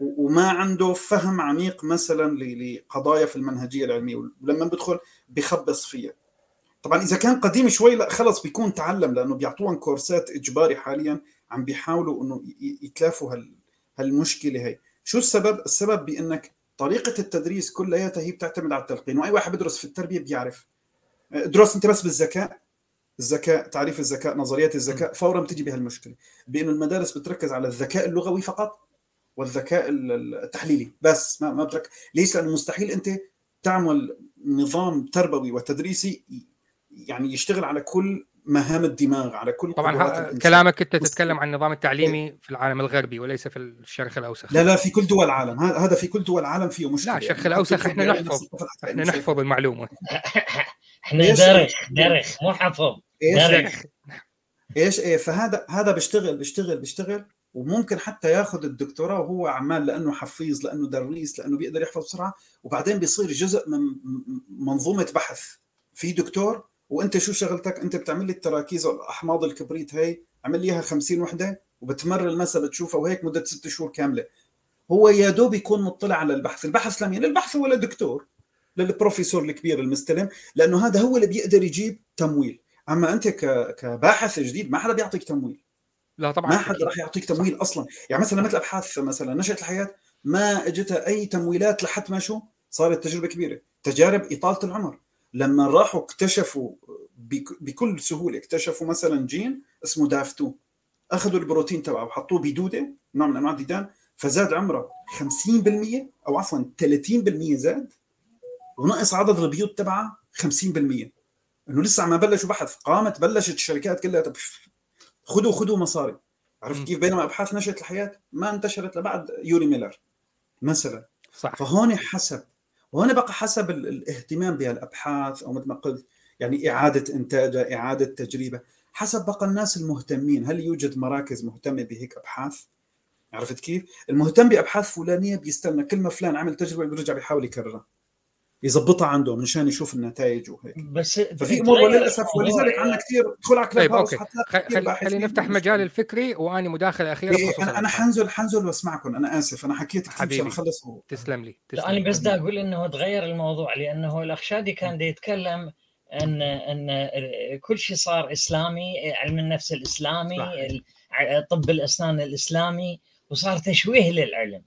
وما عنده فهم عميق مثلا لقضايا في المنهجية العلمية ولما بدخل بخبص فيها. طبعا إذا كان قديم شوي لا خلص بيكون تعلم لأنه بيعطوهم كورسات إجباري حاليا عم بيحاولوا إنه يتلافوا هال هالمشكلة هي. شو السبب؟ السبب بأنك طريقة التدريس كلياتها هي بتعتمد على التلقين وأي واحد بدرس في التربية بيعرف. درس أنت بس بالذكاء الذكاء تعريف الذكاء نظريات الذكاء فورا بتجي بهالمشكله بانه المدارس بتركز على الذكاء اللغوي فقط والذكاء التحليلي بس ما ما بترك. ليش؟ لأنه مستحيل أنت تعمل نظام تربوي وتدريسي يعني يشتغل على كل مهام الدماغ على كل
طبعا. كلامك أنت تتكلم عن النظام التعليمي في العالم الغربي وليس في الشرق الاوسط
لا لا في كل دول العالم. هذا هذا في كل دول العالم فيه مشكلة.
لا، الشرق
يعني
إحنا
بيعمل
نحفظ.
إحنا.
نحفظ
المعلومة. [LAUGHS]
إحنا؟
درخ درخ مو حفظ.
إيش؟
درخ
إيش؟ إيه فهذا هذا بيشتغل بيشتغل بيشتغل وممكن حتى ياخذ الدكتوراه وهو عمال لأنه حفيظ لأنه دريس لأنه بيقدر يحفظ بسرعة وبعدين بيصير جزء من منظومة بحث. في دكتور وانت شو شغلتك؟ انت بتعمل لي التراكيز والأحماض الكبريت هي عمل لي اياها 50 وحدة وبتمر المسا بتشوفها وهيك مدة ست شهور كاملة. هو يا دوب يكون مطلع على البحث. البحث لمين البحث هو للدكتور للبروفيسور الكبير المستلم لأنه هذا هو اللي بيقدر يجيب تمويل. أما أنت كباحث جديد ما حدا بيعطيك تمويل.
لا طبعا.
ما حدا. راح يعطيك تمويل أصلا. يعني مثلا مثل أبحاث مثلا نشأة الحياة ما اجتها أي تمويلات لحد ما شو؟ صارت تجربة كبيرة. تجارب إطالة العمر. لما راحوا اكتشفوا بك- بكل سهولة اكتشفوا مثلا جين اسمه داف 2 أخذوا البروتين تبعه وحطوه بدودة نوع من أنواع الديدان فزاد عمره 50% أو عفوا 30% زاد ونقص عدد البيوت تبعها 50% إنه لسه ما بلشوا بحث قامت بلشت الشركات كلها خذوا خذوا مصاري. عرفت كيف؟ بينما أبحاث نشاه الحياة ما انتشرت لبعد يوري ميلر مثلا.
صح.
فهون حسب وهنا بقى حسب ال- الاهتمام بهالابحاث أو مثل ما قلت يعني إعادة إنتاجها إعادة تجريبها حسب بقى الناس المهتمين. هل يوجد مراكز مهتمة بهيك أبحاث؟ عرفت كيف؟ المهتم بأبحاث فلانية بيستنى كل ما فلان عمل تجربة بيرجع بيحاول يكررها. يظبطها عنده منشان يشوف النتائج وهيك.
بس
ففي أمور وللأسف ولذلك عندنا كثير ادخل على كلاب
طيب
هاوس أوكي.
خلينا نفتح مجال الفكري وأني مداخلة أخيرة
إيه أنا
أنا.
حنزل حنزل وأسمعكم. أنا آسف أنا حكيت كثير
حبيبي.
عشان اخلص و...
تسلم لي تسلم
أنا بس دا أقول إنه تغير الموضوع لأنه الاخ شادي كان دا يتكلم ان إن كل شيء صار إسلامي علم النفس الإسلامي طب الأسنان الإسلامي وصار تشويه للعلم.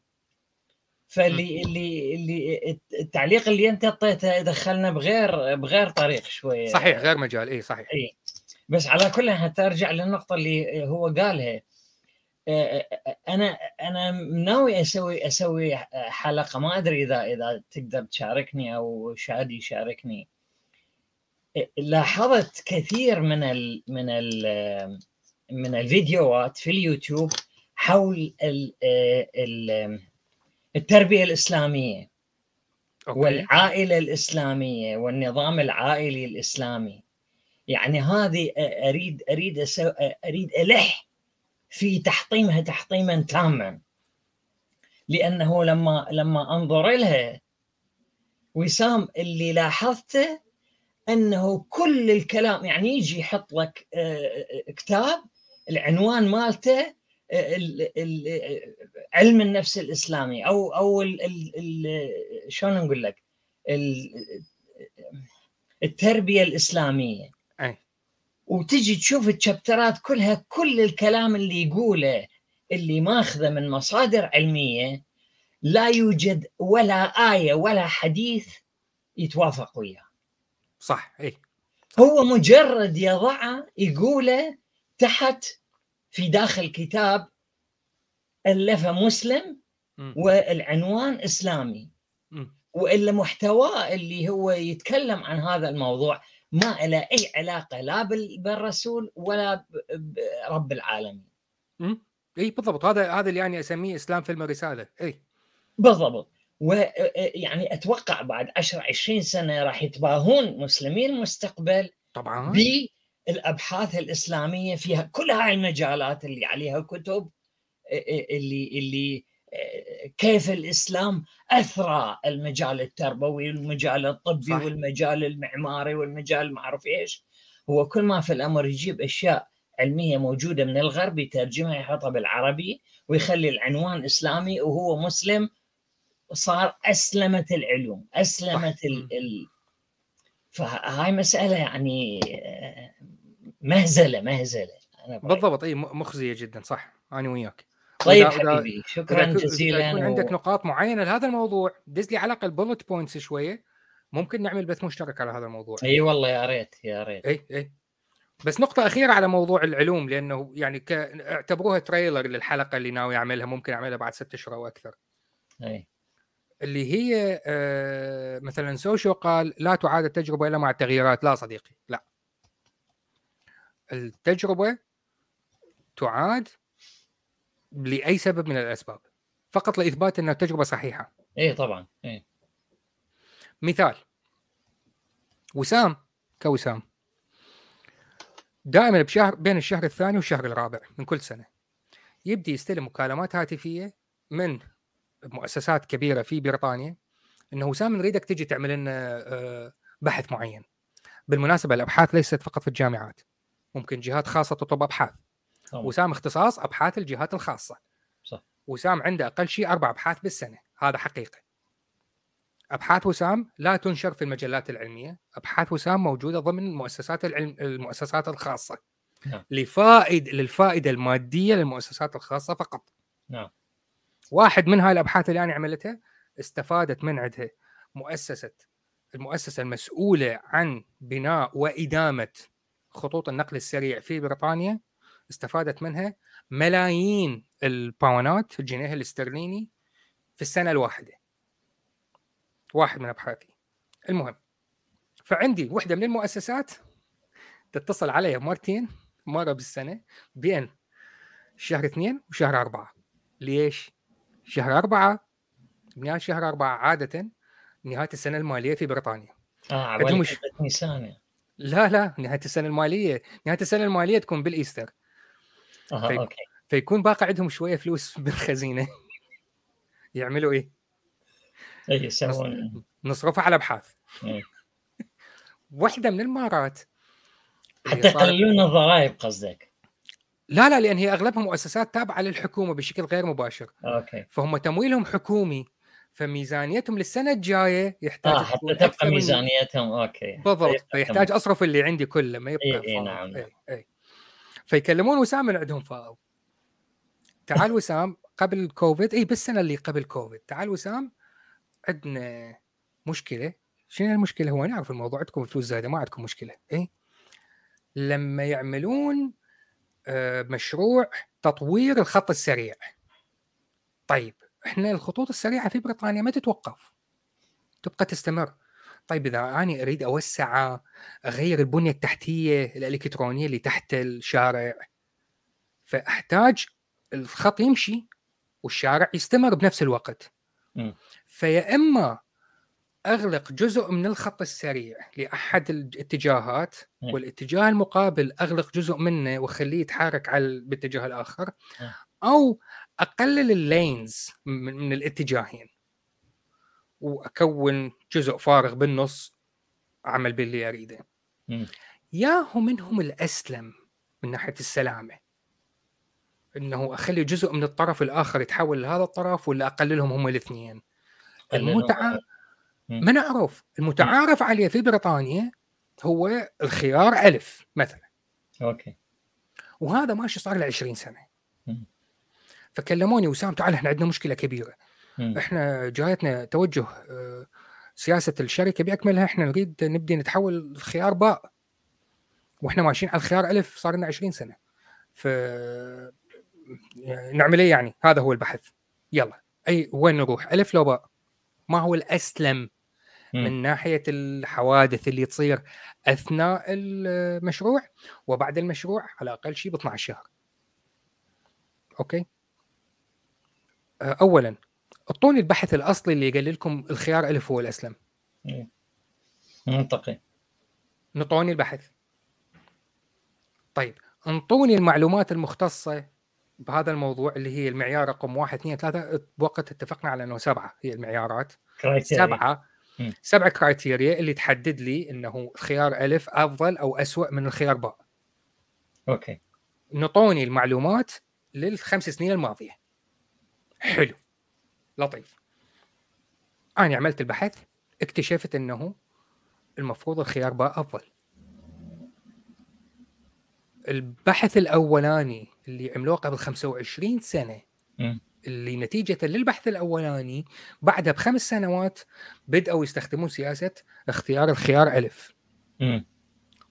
فاللي اللي اللي التعليق اللي انت اعطيته دخلنا بغير بغير طريق شوية.
صحيح غير مجال. اي صحيح.
اي بس على كل حتى ارجع للنقطة اللي هو قالها. آه، أنا أنا ناوي أسوي أسوي حلقة ما أدري إذا إذا تقدر تشاركني أو شادي يشاركني. لاحظت كثير من ال من ال من الفيديوهات في اليوتيوب حول ال ال التربية الإسلامية
أوكي.
والعائلة الإسلامية والنظام العائلي الإسلامي. يعني هذه اريد أريد أسو أريد ألح في تحطيمها تحطيما تاما. لأنه لما لما أنظر لها وسام اللي لاحظته أنه كل الكلام يعني يجي يحط لك كتاب العنوان مالته ال- ال- علم النفس الإسلامي أو أو شلون نقول لك؟ ال- التربية الإسلامية.
أي.
وتجي تشوف الشابترات كلها كل الكلام اللي يقوله اللي ماخذه من مصادر علمية لا يوجد ولا آية ولا حديث يتوافق وياه.
صح إي.
هو مجرد يضعه يقوله تحت في داخل كتاب الفه مسلم. والعنوان إسلامي.
مم.
وإلا محتواه اللي هو يتكلم عن هذا الموضوع ما له أي علاقة لا بال- بالرسول ولا برب العالمين.
إي بالضبط. هذا هذا اللي يعني أسميه إسلام فيلم الرسالة. إي.
بالضبط. ويعني أتوقع بعد 10 20 سنة راح يتباهون مسلمي المستقبل
طبعا.
بالابحاث الإسلامية فيها كل هاي المجالات اللي عليها كتب اللي اللي كيف الإسلام أثرى المجال التربوي والمجال الطبي
صح.
والمجال المعماري والمجال ما اعرف إيش؟ هو كل ما في الأمر يجيب أشياء علمية موجودة من الغرب يترجمها يحطها بالعربي ويخلي العنوان إسلامي وهو مسلم صار اسلمت العلوم اسلمت ال... ال... فهاي مسألة يعني مهزلة مهزلة. برأيي.
بالضبط. إي مخزية جدا صح. أنا وياك.
طيب
وإذا-
حبيبي شكرا
ك- إذا
جزيلا
يكون
و-
عندك نقاط معينة لهذا الموضوع دز لي على الأقل bullet points شوية. ممكن نعمل بث مشترك على هذا الموضوع.
إي والله يا ريت يا ريت.
إي إي. بس نقطة أخيرة على موضوع العلوم لأنه يعني ك... اعتبروها trailer للحلقة اللي ناوي أعملها ممكن أعملها بعد ست أشهر أو أكثر.
إي.
اللي هي آه مثلا سوشيو قال لا تعاد التجربة إلا مع التغييرات. لا صديقي لا. التجربة تعاد لأي سبب من الأسباب. فقط لإثبات أن التجربة صحيحة.
اي طبعا اي
مثال. وسام كوسام. دائما بشهر بين الشهر الثاني والشهر الرابع من كل سنة يبدي يستلم مكالمات هاتفية من مؤسسات كبيرة في بريطانيا إنه وسام نريدك تجي تعمل لنا آه، بحث معين. بالمناسبة الأبحاث ليست فقط في الجامعات. ممكن جهات خاصة تطلب أبحاث.
طبعا.
وسام اختصاص أبحاث الجهات الخاصة.
صح.
وسام عنده أقل شيء أربع أبحاث بالسنة. هذا حقيقه أبحاث وسام لا تنشر في المجلات العلمية. أبحاث وسام موجودة ضمن المؤسسات العلم المؤسسات الخاصة.
نعم.
لفائد للفائدة المادية للمؤسسات الخاصة فقط.
نعم.
واحد من هاي الأبحاث اللي أنا عملتها استفادت من عندها مؤسسه المؤسسة المسؤولة عن بناء وإدامة خطوط النقل السريع في بريطانيا استفادت منها ملايين الباونات الجنيه الاسترليني في السنة الواحدة. واحد من أبحاثي. المهم فعندي وحدة من المؤسسات تتصل علي مرتين مرة بالسنة بين شهر اثنين وشهر أربعة. ليش؟ شهر أربعة نهاية شهر أربعة عادة نهاية السنة المالية في بريطانيا.
آه
عندهم
نيسان
لا لا نهاية السنة المالية نهاية السنة المالية تكون بال
Easter.
آه في-
okay.
فيكون باقي عندهم شوية فلوس [LAUGHS] بالخزينة. يعملوا إيه؟
اي يسوون.
نصرفها على أبحاث.
إيه.
واحدة من المرات اللي
حتى يقللون الضرائب قصدك.
لا لا لأن هي أغلبها مؤسسات تابعة للحكومة بشكل غير مباشر.
okay.
فهم تمويلهم حكومي. فميزانيتهم للسنة الجاية يحتاج
آه حتى تبقى
من-
ميزانيتهم okay.
بالضبط فيحتاج أصرف اللي عندي كله ما يبقى
إي إي. نعم، نعم.
إي إي. فيكلمون وسام من عندهم فاضي. تعال وسام قبل كوفيد إي بالسنة اللي قبل كوفيد تعال وسام عندنا مشكلة. شنو المشكلة؟ هو نعرف الموضوع عندكم فلوس زايدة ما عندكم مشكلة إي. لما يعملون آه، مشروع تطوير الخط السريع. طيب إحنا الخطوط السريعة في بريطانيا ما تتوقف تبقى تستمر طيب إذا أنا أريد أوسع اغير البنية التحتية الإلكترونية اللي تحت الشارع فأحتاج الخط يمشي والشارع يستمر بنفس الوقت
مم.
فيا إما أغلق جزء من الخط السريع لأحد الاتجاهات. والاتجاه المقابل أغلق جزء منه وأخليه يتحرك على ال- بالاتجاه
الآخر.
أو أقلل اللينز من الاتجاهين وأكون جزء فارغ بالنص اعمل باللي أريده
مم.
ياهو منهم الأسلم من ناحية السلامة إنه أخلي جزء من الطرف الآخر يتحول لهذا الطرف ولا أقللهم هم الاثنين. المتعه. ما نعرف المتعارف عليه في بريطانيا هو الخيار ألف مثلا
أوكي
وهذا ماشي صار له 20
سنة.
فكلموني وسام تعال إحنا عندنا مشكلة كبيرة.
مم.
إحنا جايتنا توجه آه، سياسة الشركة بأكملها إحنا نريد نبدي نتحول الخيار باء. وإحنا ماشيين على الخيار ألف صار لنا 20 سنة. ف يعني نعمل إيه يعني؟ هذا هو البحث. يلا. أي وين نروح؟ ألف لو باء. ما هو
الأسلم.
من ناحية الحوادث اللي تصير أثناء المشروع؟ وبعد المشروع على أقل شيء ب 12 شهر. أوكي؟ آه، اولا اعطوني البحث الأصلي اللي قال لكم الخيار ألف هو الأسلم.
إيه. منطقي
نطوني البحث. طيب انطوني المعلومات المختصة بهذا الموضوع اللي هي المعيار رقم واحد اثنين ثلاثة بوقت اتفقنا على إنه سبعة هي المعيارات. criteria
سبعة.
سبع criteria اللي تحدد لي إنه الخيار ألف أفضل أو اسوء من الخيار باء
okay
نطوني المعلومات للخمس سنين الماضية حلو لطيف أنا عملت البحث اكتشفت إنه المفروض الخيار باء أفضل البحث الأولاني اللي عملوه قبل 25
سنة.
اللي نتيجة للبحث الأولاني بعدها بخمس سنوات بدأوا يستخدمون سياسة اختيار الخيار ألف
مم.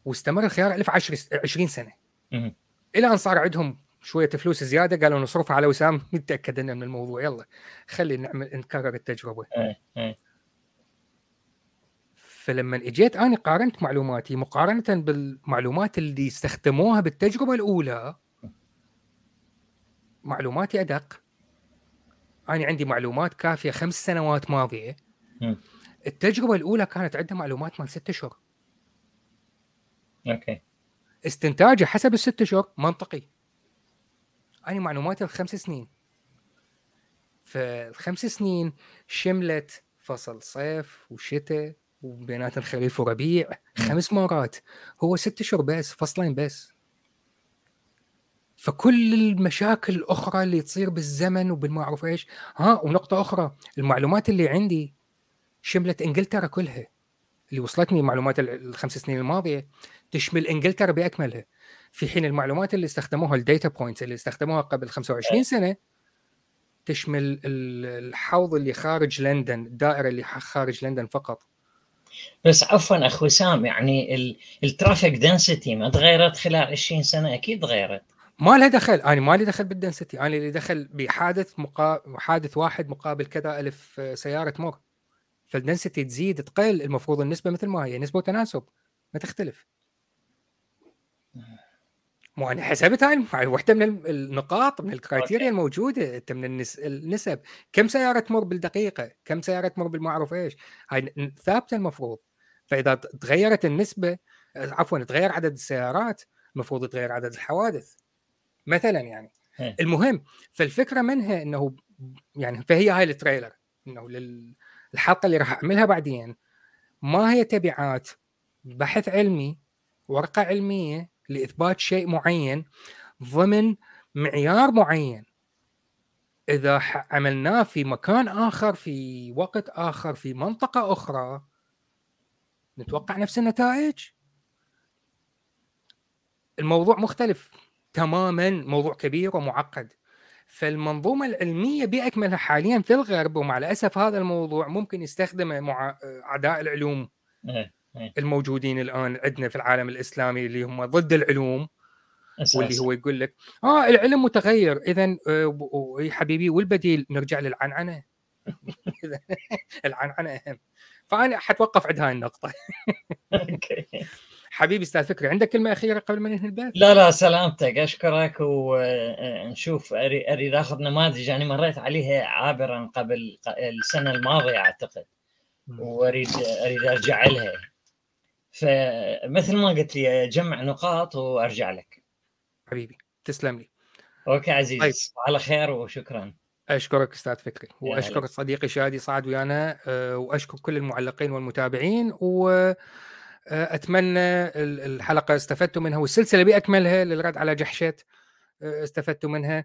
واستمر الخيار ألف 10 20 سنة
مم.
إلى أن صار عندهم شوية فلوس زيادة قالوا نصرفها على وسام. [LAUGHS] نتأكد من الموضوع. يلا خلي نعمل نكرر التجربة.
إيه إيه.
فلما إجيت أنا قارنت معلوماتي مقارنة بالمعلومات اللي استخدموها بالتجربة الأولى معلوماتي أدق. أنا عندي معلومات كافية خمس سنوات ماضية. التجربة الأولى كانت عندها معلومات مال ست اشهر
أوكي.
استنتاجه حسب الست اشهر منطقي. أنا معلوماتي الخمس سنين. فالخمس سنين شملت فصل صيف وشتاء وبينات الخريف وربيع خمس مرات. هو ست اشهر بس فصلين بس. فكل المشاكل الأخرى اللي تصير بالزمن وبالما اعرف إيش؟ ها ونقطة أخرى المعلومات اللي عندي شملت إنجلترا كلها. اللي وصلتني معلومات الخمس سنين الماضية تشمل إنجلترا بأكملها. في حين المعلومات اللي استخدموها ال data points اللي استخدموها قبل 25 سنة تشمل الحوض اللي خارج لندن الدائرة اللي خارج لندن فقط.
بس عفوا اخ وسام يعني ال traffic density ما تغيرت خلال 20 سنة؟ أكيد تغيرت.
ما لها دخل. أنا ما لي دخل بال density أنا اللي دخل بحادث مقا... حادث واحد مقابل كذا ألف سيارة مر فال density تزيد تقل. المفروض النسبة مثل ما هي. نسبة وتناسب. ما تختلف. مو أنا حسبت هاي واحدة من النقاط من ال criteria الموجودة أنت من النس... النسب. كم سيارة تمر بالدقيقة؟ كم سيارة تمر بالمعروف؟ إيش؟ هاي ثابتة المفروض. فإذا تغيرت النسبة عفوا تغير عدد السيارات المفروض يتغير عدد الحوادث. مثلا يعني.
إيه.
المهم فالفكرة منها إنه يعني فهي هاي التريلر إنه للحلقه اللي راح أعملها بعدين ما هي تبعات بحث علمي ورقة علمية لإثبات شيء معين ضمن معيار معين. إذا عملناه في مكان آخر في وقت آخر في منطقة أخرى نتوقع نفس النتائج؟ الموضوع مختلف تماما موضوع كبير ومعقد. فالمنظومة العلمية بأكملها حاليا في الغرب ومع الأسف هذا الموضوع ممكن يستخدمه مع أعداء العلوم.
إيه،.
الموجودين الآن عندنا في العالم الإسلامي اللي هم ضد العلوم
أساس.
واللي هو يقول لك آه العلم متغير. اذا آه حبيبي والبديل نرجع للعنعنة. [LAUGHS] العنعنة أهم. فأنا حتوقف عند هاي النقطة. [LAUGHS] حبيبي أستاذ فكري عندك كلمة أخيرة قبل ما ننهي البث؟
لا لا سلامتك. أشكرك ونشوف اريد اخذ نماذج. أنا مريت عليها عابرا قبل السنة الماضية أعتقد. وأريد أريد أرجع لها. فمثل ما قلت لي اجمع نقاط وأرجع لك.
حبيبي تسلم لي.
أوكي عزيز طيب. على خير وشكرا.
أشكرك أستاذ فكري واشكر صديقي شادي صعد ويانا وأشكر كل المعلقين والمتابعين و أتمنى الحلقة استفدتوا منها والسلسلة باكملها للرد على جحشت استفدتوا منها.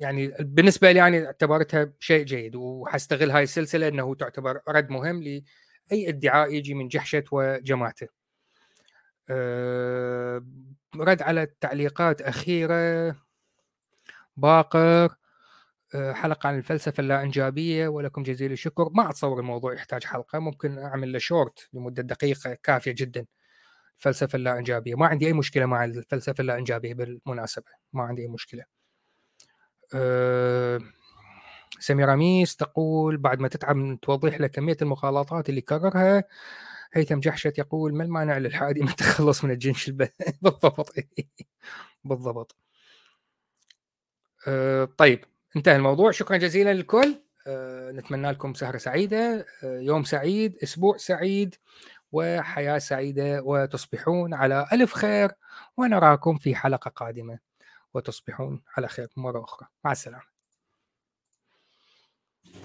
يعني بالنسبة لي يعني اعتبرتها شيء جيد وحستغل هاي السلسلة إنه تعتبر رد مهم لاي ادعاء يجي من جحشت وجماعته. رد على تعليقات أخيرة. باقر حلقة عن الفلسفة اللا انجابيه ولكم جزيل الشكر. ما أتصور الموضوع يحتاج حلقة ممكن أعمل له شورت لمدة دقيقة كافية جدا. الفلسفة اللا انجابيه ما عندي أي مشكلة مع الفلسفة اللا انجابيه بالمناسبة. ما عندي أي مشكلة. أه سميرة ميس تقول بعد ما تتعب من توضيح لك كمية المخالطات اللي كررها هيثم جحشت يقول ما المانع للحادي من [LAUGHS] التخلص من الجنش. [LAUGHS] بالضبط. [LAUGHS] بالضبط. أه طيب انتهى الموضوع. شكرا جزيلا للكل. أه نتمنى لكم سهرة سعيدة. أه يوم سعيد أسبوع سعيد وحياة سعيدة وتصبحون على ألف خير ونراكم في حلقة قادمة وتصبحون على خير مرة أخرى. مع السلامة.